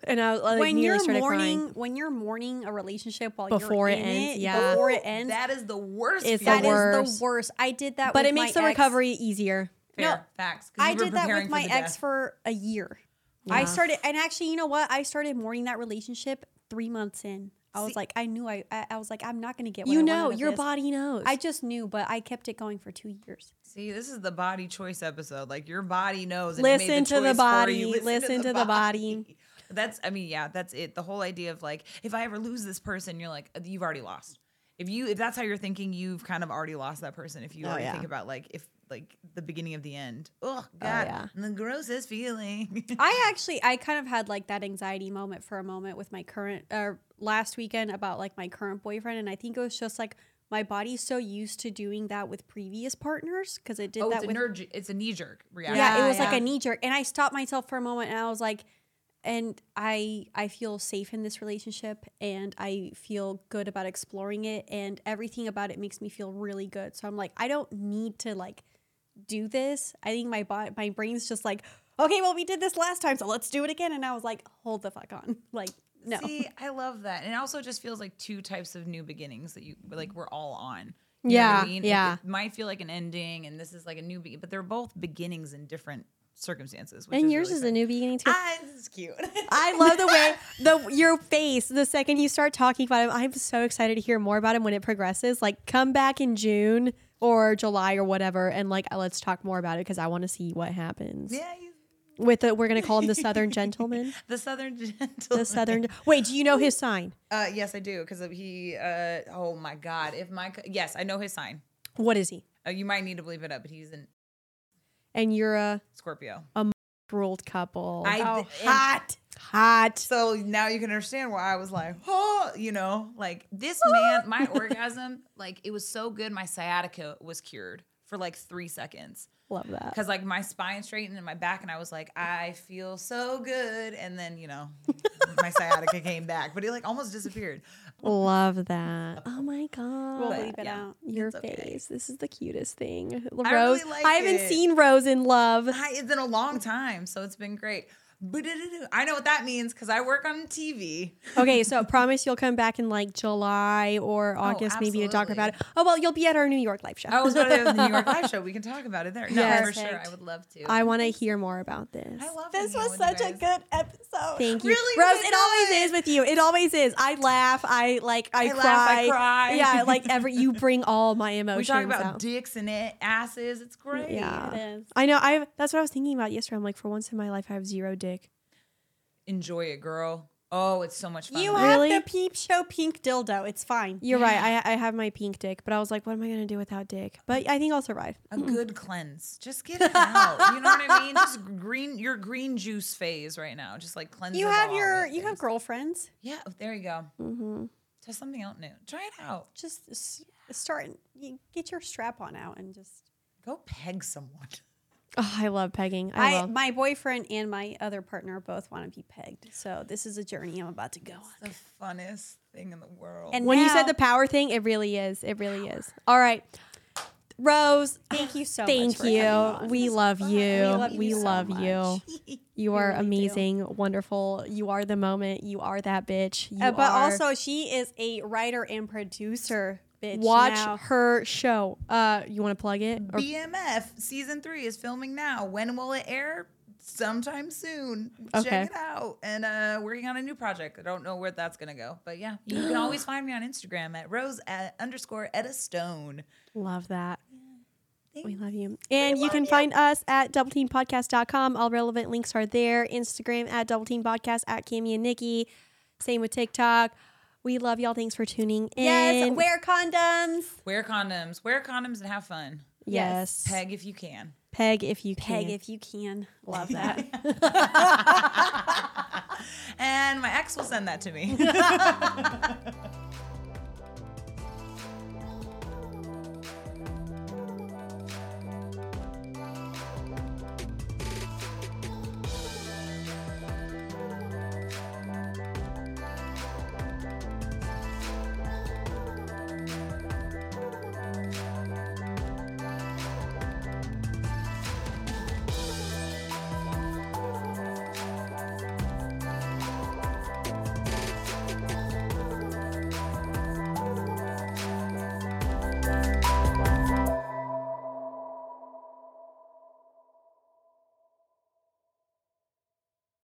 Speaker 3: and I like,
Speaker 1: when you're mourning,
Speaker 3: crying.
Speaker 1: when you're mourning a relationship while
Speaker 3: Before
Speaker 1: you're
Speaker 3: it
Speaker 1: in
Speaker 3: ends,
Speaker 1: it,
Speaker 3: yeah.
Speaker 1: before it ends,
Speaker 4: That is the worst.
Speaker 3: It's the
Speaker 1: That
Speaker 4: feeling.
Speaker 1: is the worst. I did that,
Speaker 3: But
Speaker 1: with
Speaker 3: it makes
Speaker 1: my
Speaker 3: the
Speaker 1: ex.
Speaker 3: recovery easier.
Speaker 4: Fair.
Speaker 1: No,
Speaker 4: Facts. 'cause
Speaker 1: I did that with my ex
Speaker 4: death.
Speaker 1: for a year. I started, and actually, you know what? I started mourning that relationship three months in. I was like, I knew I, I, I was like, I'm not going to get. What
Speaker 3: You
Speaker 1: I
Speaker 3: know,
Speaker 1: out of
Speaker 3: your
Speaker 1: this.
Speaker 3: body knows.
Speaker 1: I just knew, but I kept it going for two years.
Speaker 4: See, this is the body choice episode. Like your body knows. And it made
Speaker 3: Listen to the
Speaker 4: choice for
Speaker 3: body. Listen to the body.
Speaker 4: That's. I mean, yeah. That's it. The whole idea of like, if I ever lose this person, you're like, you've already lost. If you, if that's how you're thinking, you've kind of already lost that person. If you
Speaker 3: Oh,
Speaker 4: already
Speaker 3: yeah.
Speaker 4: think about like, if like the beginning of the end. Oh God,
Speaker 3: yeah.
Speaker 4: the grossest feeling.
Speaker 1: I actually, I kind of had like that anxiety moment for a moment with my current, uh, last weekend about like my current boyfriend, and I think it was just like my body's so used to doing that with previous partners because it did
Speaker 4: oh,
Speaker 1: that
Speaker 4: it's a
Speaker 1: with
Speaker 4: nerve. It's a knee jerk reaction.
Speaker 1: yeah,
Speaker 3: Yeah,
Speaker 1: it was like a knee jerk and i stopped myself for a moment and i was like and i i feel safe in this relationship and i feel good about exploring it and everything about it makes me feel really good so i'm like i don't need to like do this i think my body my brain's just like okay well we did this last time so let's do it again and i was like hold the fuck on like no
Speaker 4: See, I love that. And it also just feels like two types of new beginnings that you like we're all on. You
Speaker 3: Yeah,
Speaker 4: I mean?
Speaker 3: Yeah.
Speaker 4: It, might feel like an ending and this is like a new beginning, but they're both beginnings in different circumstances. Which
Speaker 3: And
Speaker 4: is
Speaker 3: yours
Speaker 4: really
Speaker 3: is a new beginning too.
Speaker 4: Ah, this is cute.
Speaker 3: I love the way the your face the second you start talking about him. I'm so excited to hear more about him when it progresses. Like come back in June or July or whatever, and like let's talk more about it because I want to see what happens
Speaker 4: yeah,
Speaker 3: with the. We're gonna call him the Southern Gentleman.
Speaker 4: the Southern gentleman.
Speaker 3: The Southern. Wait, do you know his sign?
Speaker 4: Uh, yes, I do because he. Uh, oh my God! If my yes, I know his sign.
Speaker 3: What is he?
Speaker 4: Uh, you might need to believe it up, but he's an
Speaker 3: And you're a
Speaker 4: Scorpio.
Speaker 3: A ruled couple.
Speaker 4: I
Speaker 1: Oh,
Speaker 3: hot, hot.
Speaker 4: So now you can understand why I was like, oh, you know, like this man, my orgasm, like it was so good, my sciatica was cured for like three seconds.
Speaker 3: Love that.
Speaker 4: Because like my spine straightened and my back, and I was like, I feel so good. And then, you know, my sciatica came back, but it like almost disappeared.
Speaker 3: Love that. Oh my god.
Speaker 1: We'll
Speaker 4: But,
Speaker 1: leave it
Speaker 4: yeah.
Speaker 1: out.
Speaker 3: Your
Speaker 4: It's okay.
Speaker 3: face. This is the cutest thing. Rose.
Speaker 4: I
Speaker 3: Rose.
Speaker 4: really like
Speaker 3: I haven't
Speaker 4: it.
Speaker 3: seen Rose in love.
Speaker 4: I, it's been a long time, so it's been great. But I know what that means because I work on TV.
Speaker 3: Okay, so I promise you'll come back in like July or oh, August maybe to talk about it. Oh well, you'll be at our New York live show.
Speaker 4: I was going to the New York Live Show. We can talk about it there. No,
Speaker 3: Yes.
Speaker 4: for sure. I would love to.
Speaker 3: I want to hear more about this.
Speaker 4: I love
Speaker 1: This was such a good episode.
Speaker 3: Thank you,
Speaker 4: Really
Speaker 3: Rose.
Speaker 4: good
Speaker 3: It always is with you. It always is. I laugh. I like. I,
Speaker 4: I
Speaker 3: cry.
Speaker 4: laugh, I cry.
Speaker 3: Yeah, like every you bring all my emotions
Speaker 4: We talk about
Speaker 3: out.
Speaker 4: dicks and it, asses. It's great.
Speaker 3: Yeah.
Speaker 1: It is.
Speaker 3: I know. I that's what I was thinking about yesterday. I'm like, for once in my life, I have zero dick.
Speaker 4: Enjoy it, girl. Oh, it's so much fun.
Speaker 1: You
Speaker 3: Really?
Speaker 1: have the peep show pink dildo. It's fine.
Speaker 3: You're right. I I have my pink dick, but I was like, what am I gonna do without dick? But I think I'll survive.
Speaker 4: a good cleanse. Just get it out. You know what I mean? Just green your green juice phase right now. Just like cleanse.
Speaker 1: You
Speaker 4: of
Speaker 1: have
Speaker 4: all
Speaker 1: your
Speaker 4: the
Speaker 1: you have
Speaker 4: things.
Speaker 1: girlfriends.
Speaker 4: Yeah, there you go.
Speaker 3: Mm-hmm.
Speaker 4: Try something out new. Try it out.
Speaker 1: Just s- start. You get your strap on out and just.
Speaker 4: Go peg someone.
Speaker 3: Oh, I love pegging. I,
Speaker 1: I,
Speaker 3: love.
Speaker 1: my boyfriend and my other partner both want to be pegged. So this is a journey I'm about to go on.
Speaker 4: The funnest thing in the world.
Speaker 1: And
Speaker 3: when you said the power thing, it really is. It really is. All right, Rose.
Speaker 1: Thank you so much.
Speaker 3: Thank
Speaker 1: for
Speaker 3: you. We love you.
Speaker 1: We love you
Speaker 3: We
Speaker 1: so
Speaker 3: love
Speaker 1: much.
Speaker 3: you. You are
Speaker 1: really do.
Speaker 3: amazing, wonderful. You are the moment. You are that bitch. You
Speaker 1: Uh, but
Speaker 3: are-
Speaker 1: also, she is a writer and producer. Bitch.
Speaker 3: watch
Speaker 1: now.
Speaker 3: her show. Uh, you want to plug it? Or-
Speaker 4: BMF season three is filming now. When will it air? Sometime soon.
Speaker 3: Okay.
Speaker 4: Check it out. And uh working on a new project. I don't know where that's gonna go. But yeah, you can always find me on Instagram at rose at underscore Etta Stone.
Speaker 3: love that. We love you. And you can find us at doubleteamedpodcast.com. All relevant links are there. Instagram at doubleteampodcast at Cami and Niki. Same with TikTok. We love y'all. Thanks for tuning in.
Speaker 1: Yes, wear condoms.
Speaker 4: Wear condoms. Wear condoms and have fun.
Speaker 3: Yes.
Speaker 4: Peg if you can.
Speaker 3: Peg if you can.
Speaker 1: Peg if you can. Love that.
Speaker 4: And my ex will send that to me.